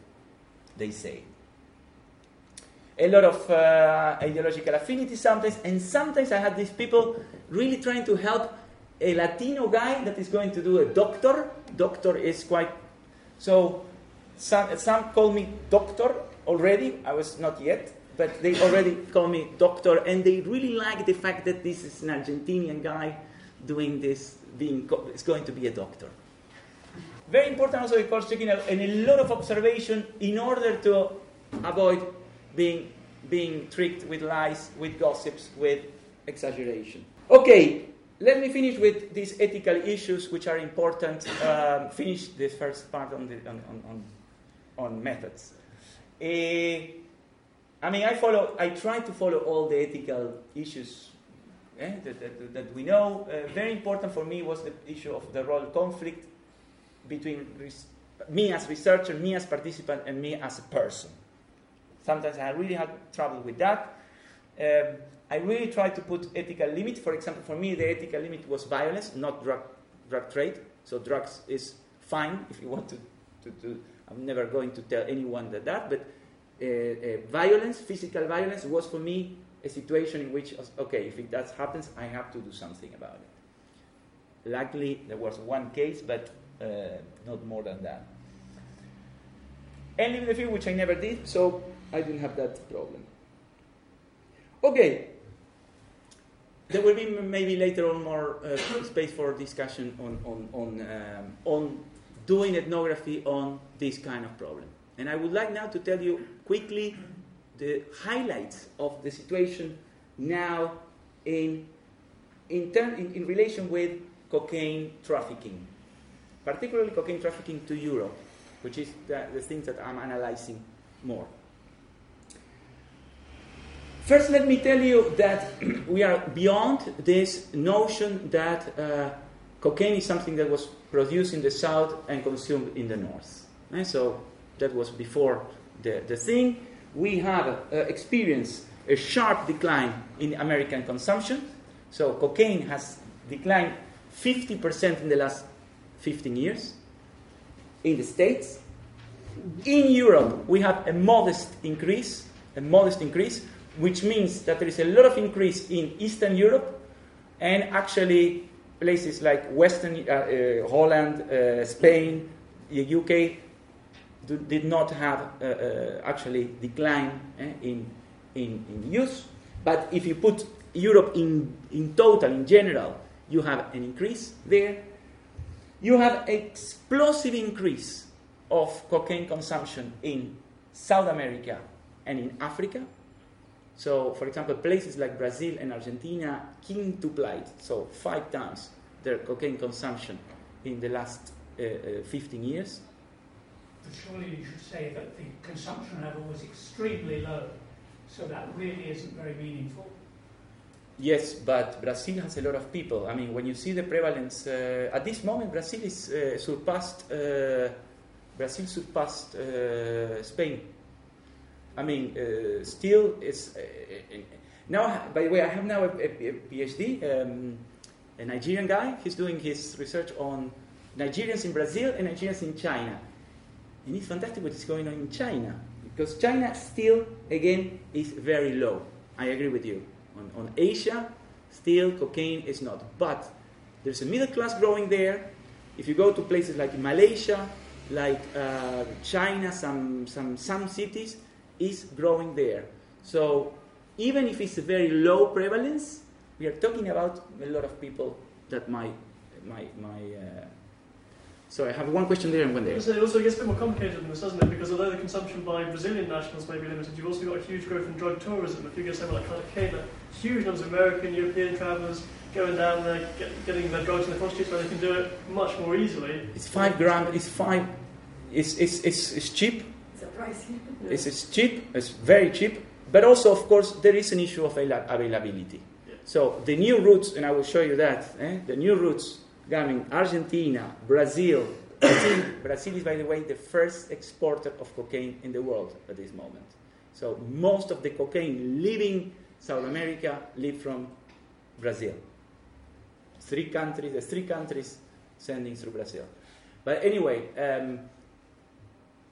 they say. A lot of uh, ideological affinity sometimes, and sometimes I have these people really trying to help a Latino guy that is going to do a doctor. Doctor is quite so. Some some call me doctor already. I was not yet, but they already call me doctor, and they really like the fact that this is an Argentinian guy doing this, being is going to be a doctor. Very important also, of course, taking a, and a lot of observation in order to avoid being being tricked with lies, with gossips, with exaggeration. Okay, let me finish with these ethical issues, which are important. Um, finish this first part on the on on, on, on methods. Uh, I mean, I follow. I try to follow all the ethical issues eh, that, that, that, we know. Uh, very important for me was the issue of the role conflict between res- me as researcher, me as participant, and me as a person. Sometimes I really had trouble with that. Um, I really tried to put ethical limit. For example, for me, the ethical limit was violence, not drug, drug trade. So drugs is fine if you want to, to, to I'm never going to tell anyone that that, but uh, uh, violence, physical violence, was for me a situation in which, okay, if it does happens, I have to do something about it. Luckily, there was one case, but uh, not more than that. And leaving the field, which I never did, so I didn't have that problem. Okay, there will be maybe later on more uh, space for discussion on on on um, on doing ethnography on this kind of problem. And I would like now to tell you quickly the highlights of the situation now in in, term, in, in relation with cocaine trafficking, particularly cocaine trafficking to Europe, which is the, the things that I'm analyzing more. First, let me tell you that we are beyond this notion that uh, cocaine is something that was produced in the south and consumed in the north. And so that was before the, the thing. We have uh, experienced a sharp decline in American consumption. So cocaine has declined 50% in the last 15 years in the States. In Europe, we have a modest increase, a modest increase, which means that there is a lot of increase in Eastern Europe and actually places like Western uh, uh, Holland, uh, Spain, the UK do, did not have uh, uh, actually decline eh, in, in, in use. But if you put Europe in, in total, in general, you have an increase there. You have explosive increase of cocaine consumption in South America and in Africa. So, for example, places like Brazil and Argentina quintupled, so five times their cocaine consumption in the last uh, uh, 15 years. But surely you should say that the consumption level was extremely low, so that really isn't very meaningful. Yes, but Brazil has a lot of people. I mean, when you see the prevalence, uh, at this moment, Brazil is uh, surpassed. Uh, Brazil surpassed uh, Spain. I mean, uh, still it's uh, now. By the way, I have now a, a, PhD, um, a Nigerian guy. He's doing his research on Nigerians in Brazil and Nigerians in China, and it's fantastic what is going on in China because China still, again, is very low. I agree with you. On, on Asia, still cocaine is not. But there's a middle class growing there. If you go to places like Malaysia, like uh, China, some, some, some cities, is growing there. So even if it's a very low prevalence, we are talking about a lot of people that might, might, might uh, so I have one question there and one there. So it also gets a bit more complicated than this, doesn't it? Because although the consumption by Brazilian nationals may be limited, you've also got a huge growth in drug tourism. If you go somewhere like Cartagena, huge numbers of American, European travellers going down there, get, getting their drugs in the prostitutes where they can do it much more easily. It's five grand. It's five. It's, it's, it's, it's cheap. It's a pricey. It's, it's cheap. It's very cheap. But also, of course, there is an issue of avail- availability. Yeah. So the new routes, and I will show you that. Eh? The new routes coming Argentina, Brazil. Brazil, Brazil is, by the way, the first exporter of cocaine in the world at this moment. So most of the cocaine leaving South America leave from Brazil. Three countries, there's three countries sending through Brazil. But anyway, um,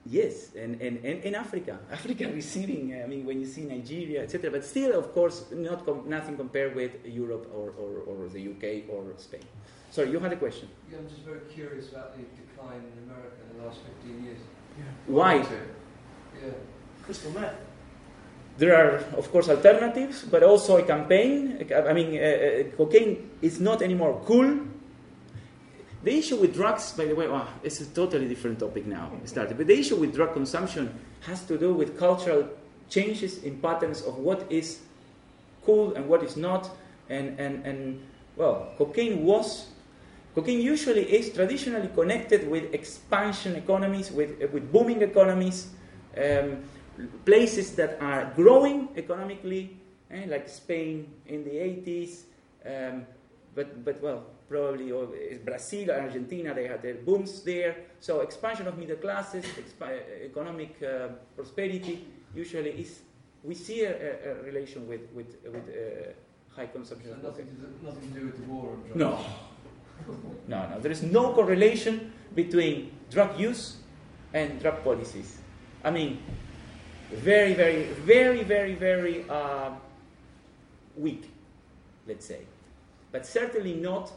yes, and, and, and in Africa, Africa receiving, I mean, when you see Nigeria, etc., but still, of course, not com- nothing compared with Europe or, or, or the UK or Spain. Sorry, you had a question. Yeah, I'm just very curious about the decline in America in the last 15 years. Why? Yeah. Crystal meth. There are, of course, alternatives, but also a campaign. I mean, uh, uh, cocaine is not anymore cool. The issue with drugs, by the way, well, it's a totally different topic now. Started, but the issue with drug consumption has to do with cultural changes in patterns of what is cool and what is not. And, and, and well, cocaine was Cocaine usually is traditionally connected with expansion economies, with, uh, with booming economies, um, places that are growing economically, eh, like Spain in the 80s, um, but, but well, probably uh, Brazil, Argentina, they had their booms there. So expansion of middle classes, expi- economic uh, prosperity usually is, we see a, a, a relation with, with, with uh, high consumption So nothing to, do, nothing to do with the war on drugs? No. No, no. There is no correlation between drug use and drug policies. I mean, very, very, very, very, very uh, weak, let's say. But certainly not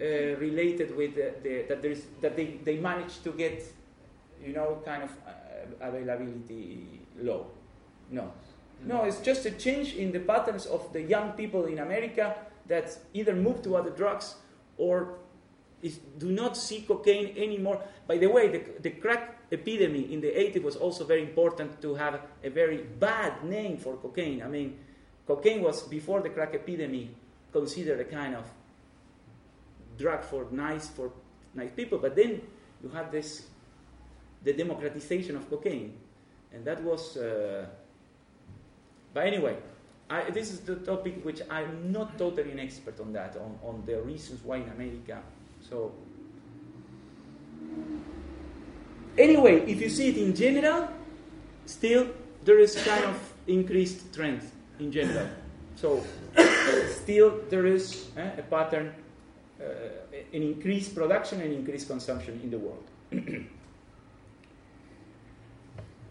uh, related with the, the, that, there is, that they, they managed to get, you know, kind of uh, availability low. No. No, it's just a change in the patterns of the young people in America that either move to other drugs or is, do not see cocaine anymore. By the way, the, the crack epidemic in the 80s was also very important to have a very bad name for cocaine. I mean, cocaine was, before the crack epidemic, considered a kind of drug for nice, for nice people. But then you had this, the democratization of cocaine. And that was, uh, but anyway, I, this is the topic which I'm not totally an expert on that, on, on the reasons why in America. So, anyway, if you see it in general, still there is kind of increased trend in general. So, still there is eh, a pattern, uh, an increased production and increased consumption in the world.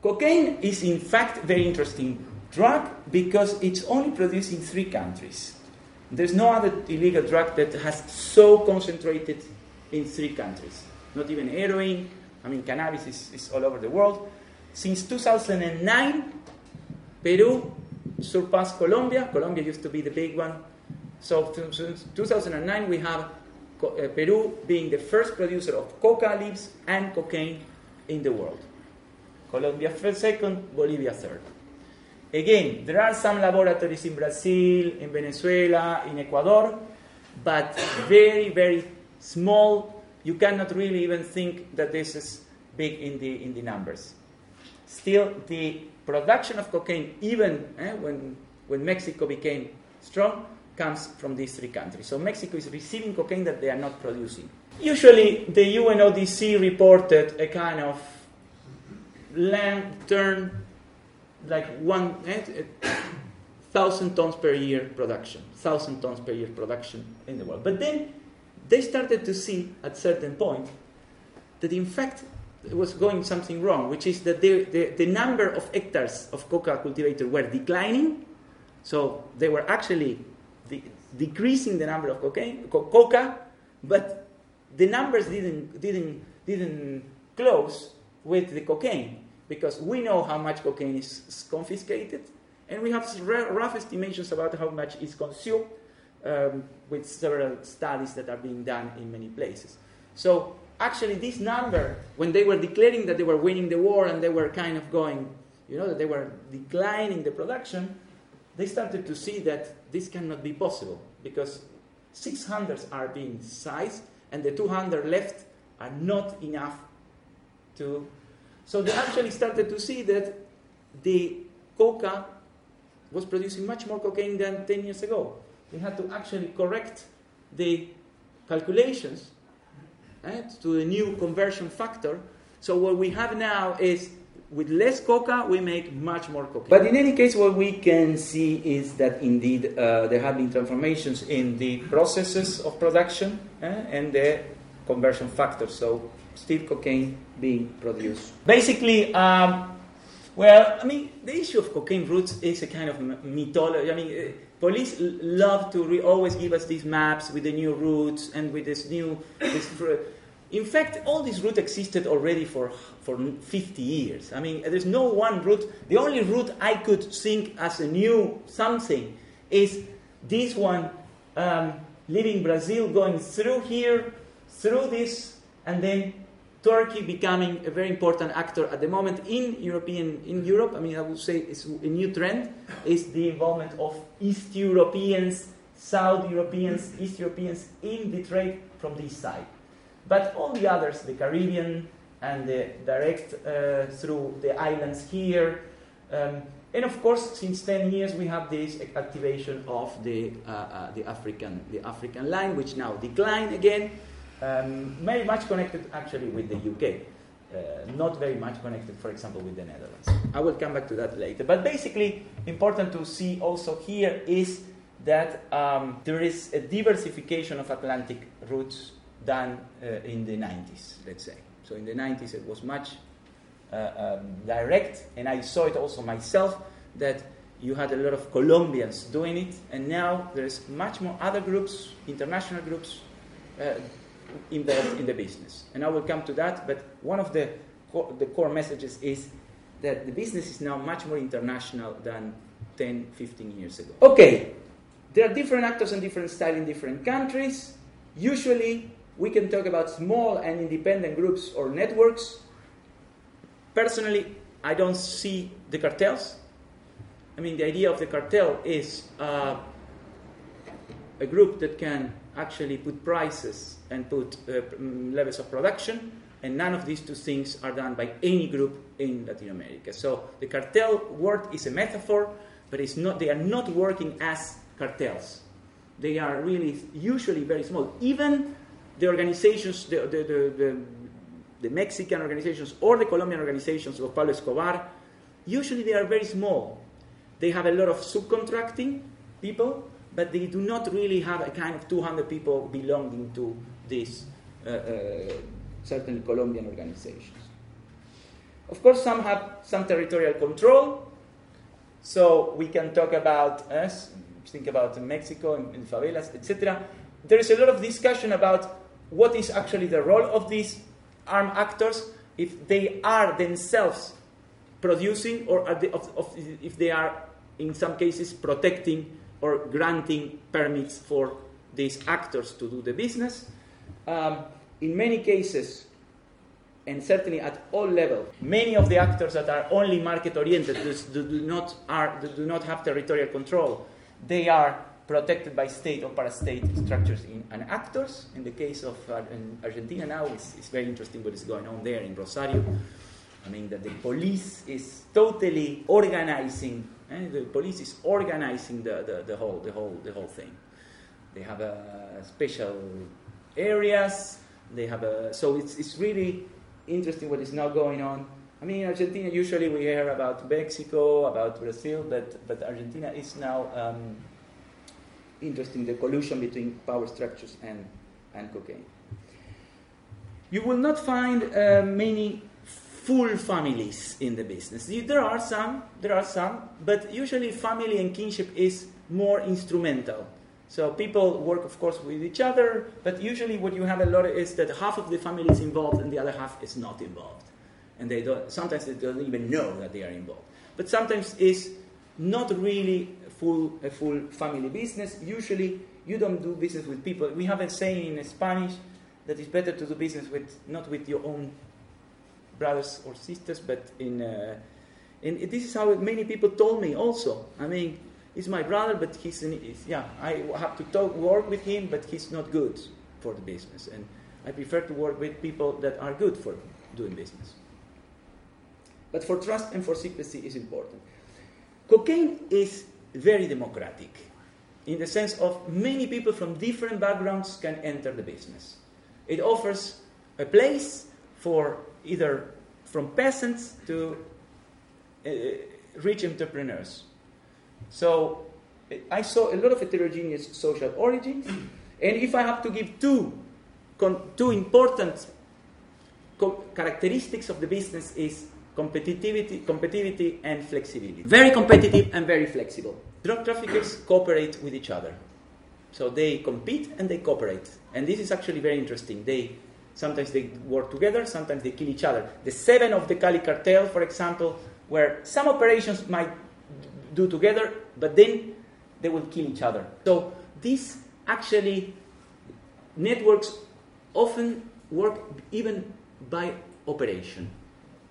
Cocaine is in fact very interesting drug because it's only produced in three countries There's no other illegal drug that has so concentrated in three countries. Not even heroin. I mean, cannabis is, is all over the world. Since 2009, Peru surpassed Colombia. Colombia used to be the big one. So since 2009, we have uh, Peru being the first producer of coca leaves and cocaine in the world. Colombia second, Bolivia third. Again, there are some laboratories in Brazil, in Venezuela, in Ecuador, but very, very small. You cannot really even think that this is big in the, in the numbers. Still, the production of cocaine, even eh, when, when Mexico became strong, comes from these three countries. So Mexico is receiving cocaine that they are not producing. Usually, the UNODC reported a kind of long-term, like one eh, thousand tons per year production, thousand tons per year production in the world. But then they started to see at certain point that in fact it was going something wrong, which is that the, the, the number of hectares of coca cultivated were declining, so they were actually de- decreasing the number of cocaine, co- coca, but the numbers didn't, didn't, didn't close with the cocaine because we know how much cocaine is, is confiscated and we have rough estimations about how much is consumed um, with several studies that are being done in many places. So actually this number, when they were declaring that they were winning the war and they were kind of going, you know, that they were declining the production, they started to see that this cannot be possible because 600 are being sized and the 200 left are not enough to. So they actually started to see that the coca was producing much more cocaine than 10 years ago. They had to actually correct the calculations eh, to the new conversion factor. So what we have now is with less coca, we make much more cocaine. But in any case, what we can see is that indeed uh, there have been transformations in the processes of production eh, and the conversion factor. So still cocaine being produced. Basically, um, well, I mean, the issue of cocaine routes is a kind of mythology. I mean, uh, police love to re- always give us these maps with the new routes and with this new. This in fact, all these routes existed already for, for 50 years. I mean, there's no one route. The only route I could think as a new something is this one, um, leaving Brazil, going through here, through this, and then Turkey becoming a very important actor at the moment in European in Europe. I mean, I would say it's a new trend is the involvement of East Europeans, South Europeans, East Europeans in the trade from this side. But all the others, the Caribbean and the direct uh, through the islands here, um, and of course, since 10 years we have this activation of the uh, uh, the African the African line, which now decline again. Um, very much connected actually with the UK, uh, not very much connected, for example, with the Netherlands. I will come back to that later. But basically, important to see also here is that um, there is a diversification of Atlantic routes done uh, in the 90s, let's say. So in the 90s, it was much uh, um, direct, and I saw it also myself that you had a lot of Colombians doing it, and now there's much more other groups, international groups, involved in the business. And I will come to that, but one of the, co- the core messages is that the business is now much more international than 10, 15 years ago. Okay, there are different actors and different style in different countries. Usually, we can talk about small and independent groups or networks. Personally, I don't see the cartels. I mean, the idea of the cartel is uh, a group that can actually put prices and put uh, levels of production, and none of these two things are done by any group in Latin America. So the cartel word is a metaphor, but it's not, they are not working as cartels. They are really usually very small. Even the organizations, the, the, the, the Mexican organizations or the Colombian organizations of Pablo Escobar, usually they are very small. They have a lot of subcontracting people, but they do not really have a kind of 200 people belonging to these uh, uh, certain Colombian organizations. Of course, some have some territorial control, so we can talk about you think about Mexico and, and favelas, etc., there is a lot of discussion about what is actually the role of these armed actors if they are themselves producing or are they, of, of, if they are, in some cases, protecting or granting permits for these actors to do the business. Um, in many cases, and certainly at all levels, many of the actors that are only market oriented, do, do, not are, do not have territorial control, they are protected by state or parastate structures in, and actors. In the case of uh, Argentina now, it's, it's, very interesting what is going on there in Rosario. I mean, that the police is totally organizing, eh? the police is organizing the, the, the, whole, the, whole, the whole thing. They have uh, special areas, they have a, so it's, it's really interesting what is now going on. I mean, in Argentina, usually we hear about Mexico, about Brazil, but, but Argentina is now um, interesting the collusion between power structures and, and cocaine. You will not find uh, many full families in the business. There are some, there are some, but usually family and kinship is more instrumental. So people work, of course, with each other, but usually what you have a lot is that half of the family is involved and the other half is not involved, and they don't. Sometimes they don't even know that they are involved. But sometimes it's not really full, a full family business. Usually, you don't do business with people. We have a saying in Spanish that it's better to do business with not with your own brothers or sisters, but in. Uh, and this is how many people told me also. I mean, he's my brother, but he's, an, he's yeah, I have to talk, work with him, but he's not good for the business. And I prefer to work with people that are good for doing business. But for trust and for secrecy is important. Cocaine is very democratic in the sense of many people from different backgrounds can enter the business. It offers a place for either from peasants to uh, rich entrepreneurs. So I saw a lot of heterogeneous social origins, and if I have to give two, two important characteristics of the business is competitivity, competitivity and flexibility. Very competitive and very flexible. Drug traffickers cooperate with each other. So they compete and they cooperate. And this is actually very interesting. They sometimes they work together, sometimes they kill each other. The seven of the Cali cartel, for example, where some operations might do together, but then they will kill each other. So these actually networks often work even by operation.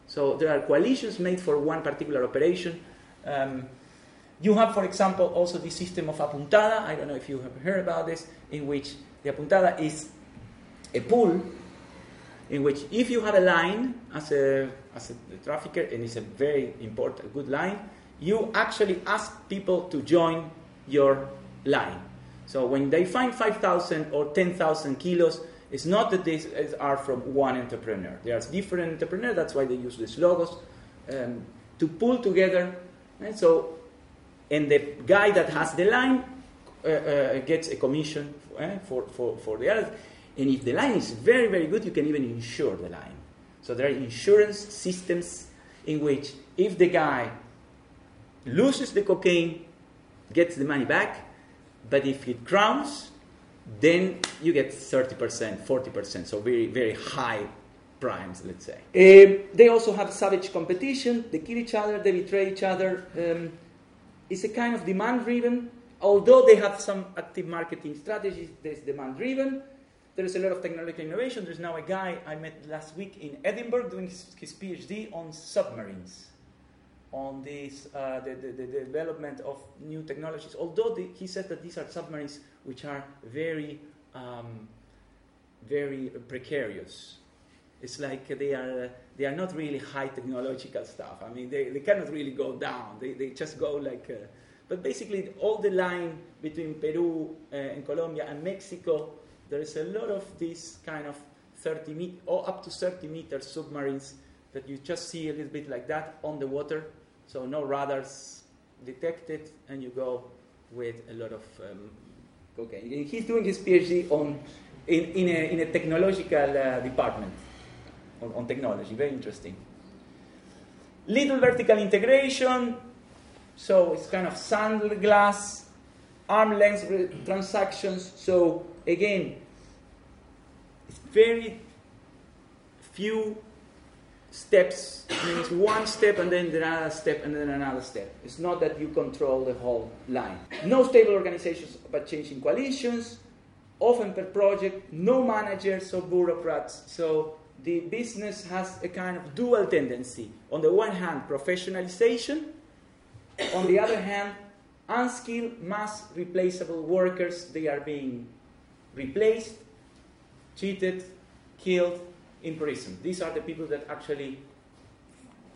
So there are coalitions made for one particular operation. Um, you have, for example, also the system of apuntada. I don't know if you have heard about this, in which the apuntada is a pool in which if you have a line as a, as a trafficker, and it's a very important, good line, you actually ask people to join your line. So when they find 5,000 or 10,000 kilos, it's not that these are from one entrepreneur. There are different entrepreneurs, that's why they use these logos, um, to pull together. And so, and the guy that has the line uh, uh, gets a commission uh, for, for, for the others. And if the line is very, very good, you can even insure the line. So there are insurance systems in which if the guy loses the cocaine, gets the money back, but if it crowns, then you get 30%, 40%, so very, very high primes, let's say. Uh, they also have savage competition, they kill each other, they betray each other. Um, it's a kind of demand driven, although they have some active marketing strategies, there's demand driven. There is a lot of technological innovation. There's now a guy I met last week in Edinburgh doing his, his PhD on submarines on this, uh, the, the, the, development of new technologies. Although the, he says that these are submarines which are very, um, very precarious. It's like they are, they are not really high technological stuff. I mean, they, they cannot really go down. They, they just go like, uh, but basically all the line between Peru uh, and Colombia and Mexico, there is a lot of these kind of 30 meter, or up to 30 meter submarines that you just see a little bit like that on the water so no radars detected, and you go with a lot of um, cocaine. He's doing his PhD on in, in, a, in a technological uh, department on, on technology. Very interesting. Little vertical integration. So it's kind of sand glass. arm length transactions. So again, it's very few steps. It's one step and then another step and then another step. It's not that you control the whole line. No stable organizations but changing coalitions, often per project, no managers or bureaucrats. So the business has a kind of dual tendency. On the one hand, professionalization. On the other hand, unskilled, mass replaceable workers, they are being replaced, cheated, killed, imprisoned. These are the people that actually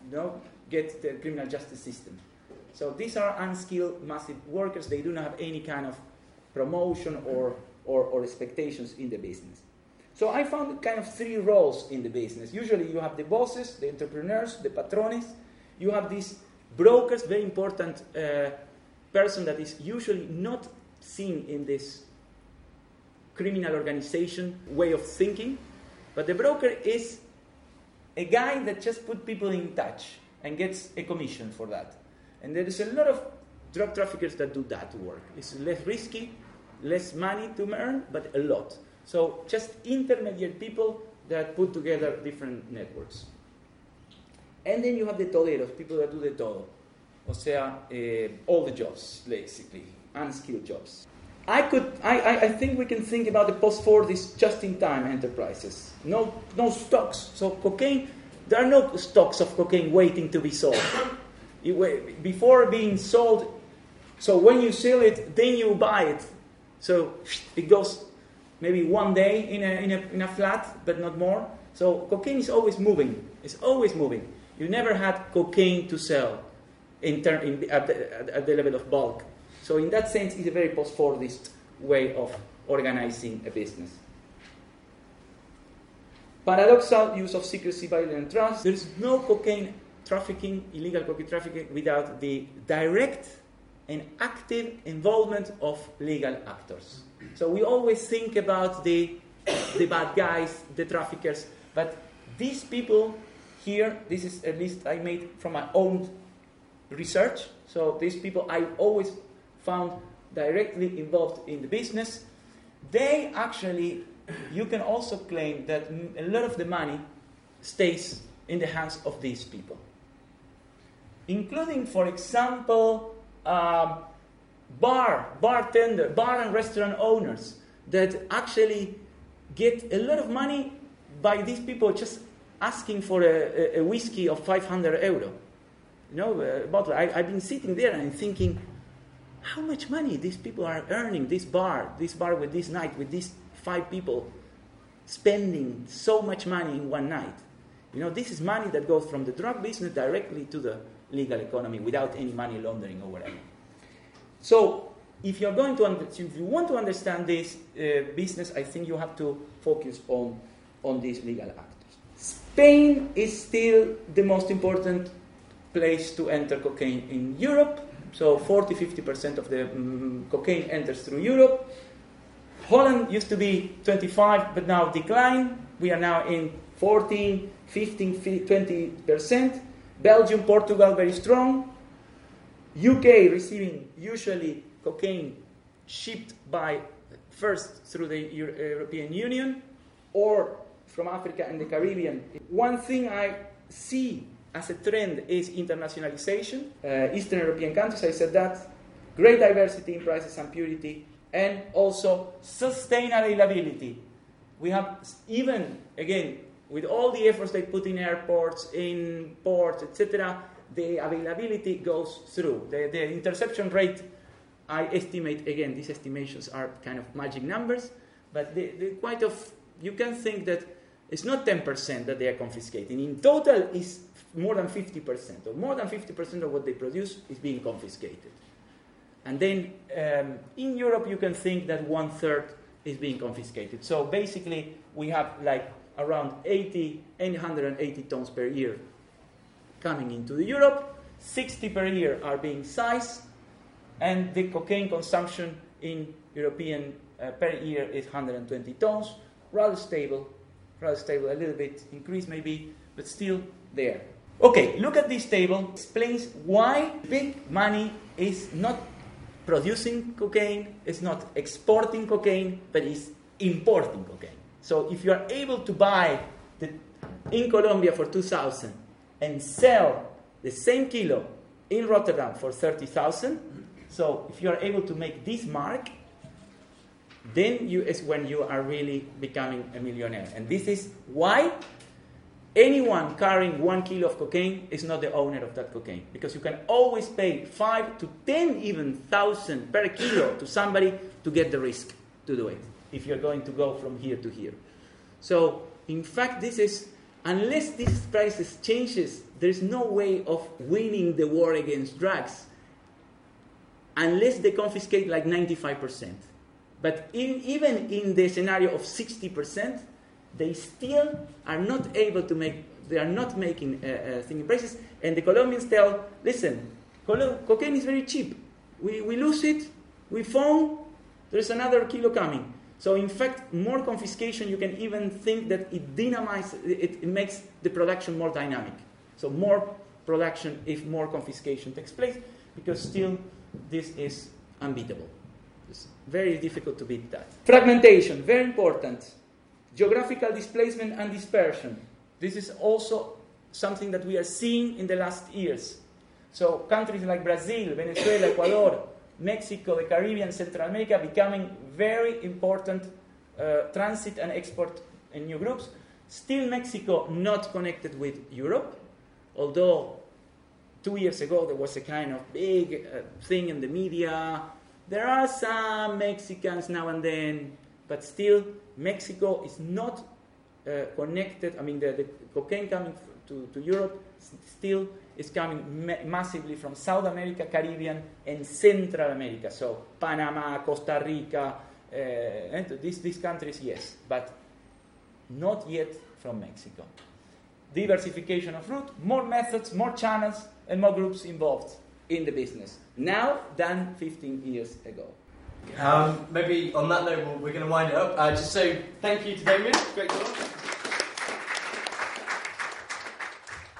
you know, get the criminal justice system. So these are unskilled, massive workers. They do not have any kind of promotion or, or, or expectations in the business. So I found kind of three roles in the business. Usually you have the bosses, the entrepreneurs, the patrones. You have these brokers, very important uh, person that is usually not seen in this criminal organization way of thinking. But the broker is a guy that just put people in touch and gets a commission for that. And there is a lot of drug traffickers that do that work. It's less risky, less money to earn, but a lot. So just intermediate people that put together different networks. And then you have the toderos, people that do the todo. O sea, uh, all the jobs, basically, unskilled jobs. I could, I, I, I think we can think about the post-Fordist just-in-time enterprises. No, no stocks. So cocaine, there are no stocks of cocaine waiting to be sold. It, before being sold, so when you sell it, then you buy it. So it goes maybe one day in a, in a, in a flat, but not more. So cocaine is always moving. It's always moving. You never had cocaine to sell in ter- in, at, the, at the level of bulk. So in that sense, it's a very post-Fordist way of organizing a business. Paradoxal use of secrecy, violence, trust. There is no cocaine trafficking, illegal cocaine trafficking, without the direct and active involvement of legal actors. So we always think about the, the bad guys, the traffickers, but these people here, this is at least I made from my own research. So these people I always found directly involved in the business. They actually, you can also claim that a lot of the money stays in the hands of these people, including, for example, um, bar, bartender, bar and restaurant owners that actually get a lot of money by these people just asking for a, a, whiskey of 500 euro. You know, uh, bottle. I, I've been sitting there and thinking, how much money these people are earning, this bar, this bar with this night, with these five people spending so much money in one night. You know, this is money that goes from the drug business directly to the legal economy without any money laundering or whatever. So, if you're going to, under, if you want to understand this uh, business, I think you have to focus on, on these legal actors. Spain is still the most important place to enter cocaine in Europe. So 40 50% of the um, cocaine enters through Europe. Holland used to be 25, but now decline. We are now in 14, 15, 20%. Belgium, Portugal, very strong. UK receiving usually cocaine shipped by first through the Euro- European Union or from Africa and the Caribbean. One thing I see as a trend is internationalization. Uh, Eastern European countries, I said that. Great diversity in prices and purity, and also sustainability. We have even, again, with all the efforts they put in airports, in ports, etc., the availability goes through. The, the interception rate, I estimate, again, these estimations are kind of magic numbers, but quite of, you can think that it's not 10% that they are confiscating. In total, it's more than 50%, or more than 50% of what they produce is being confiscated. And then um, in Europe, you can think that one third is being confiscated. So basically, we have like around 80, 880 tons per year coming into Europe. 60 per year are being seized, and the cocaine consumption in European uh, per year is 120 tons, rather stable, rather stable, a little bit increased maybe, but still there. Okay, look at this table. Explains why big money is not producing cocaine, it's not exporting cocaine, but it's importing cocaine. So if you are able to buy the, in Colombia for 2,000 and sell the same kilo in Rotterdam for 30,000, so if you are able to make this mark, then you is when you are really becoming a millionaire. And this is why anyone carrying one kilo of cocaine is not the owner of that cocaine. Because you can always pay five to ten even thousand per kilo to somebody to get the risk to do it if you're going to go from here to here. So in fact this is unless this prices changes there's no way of winning the war against drugs unless they confiscate like 95% but in, even in the scenario of 60% they still are not able to make, they are not making uh, uh, thinking prices. And the Colombians tell, listen, co- cocaine is very cheap. We, we lose it, we phone, there's another kilo coming. So in fact, more confiscation, you can even think that it dynamizes, it, it makes the production more dynamic. So more production if more confiscation takes place, because still this is unbeatable. It's very difficult to beat that. Fragmentation, very important geographical displacement and dispersion. This is also something that we are seeing in the last years. So countries like Brazil, Venezuela, Ecuador, Mexico, the Caribbean, Central America becoming very important uh, transit and export in new groups. Still Mexico not connected with Europe, although two years ago there was a kind of big uh, thing in the media. There are some Mexicans now and then, but still Mexico is not uh, connected. I mean, the, the cocaine coming to, to Europe still is coming ma- massively from South America, Caribbean, and Central America. So Panama, Costa Rica, uh, and these, these countries, yes, but not yet from Mexico. Diversification of route, more methods, more channels, and more groups involved in the business now than 15 years ago. Um, maybe on that note, we're going to wind it up. Uh, just so thank you to Damián. Great job.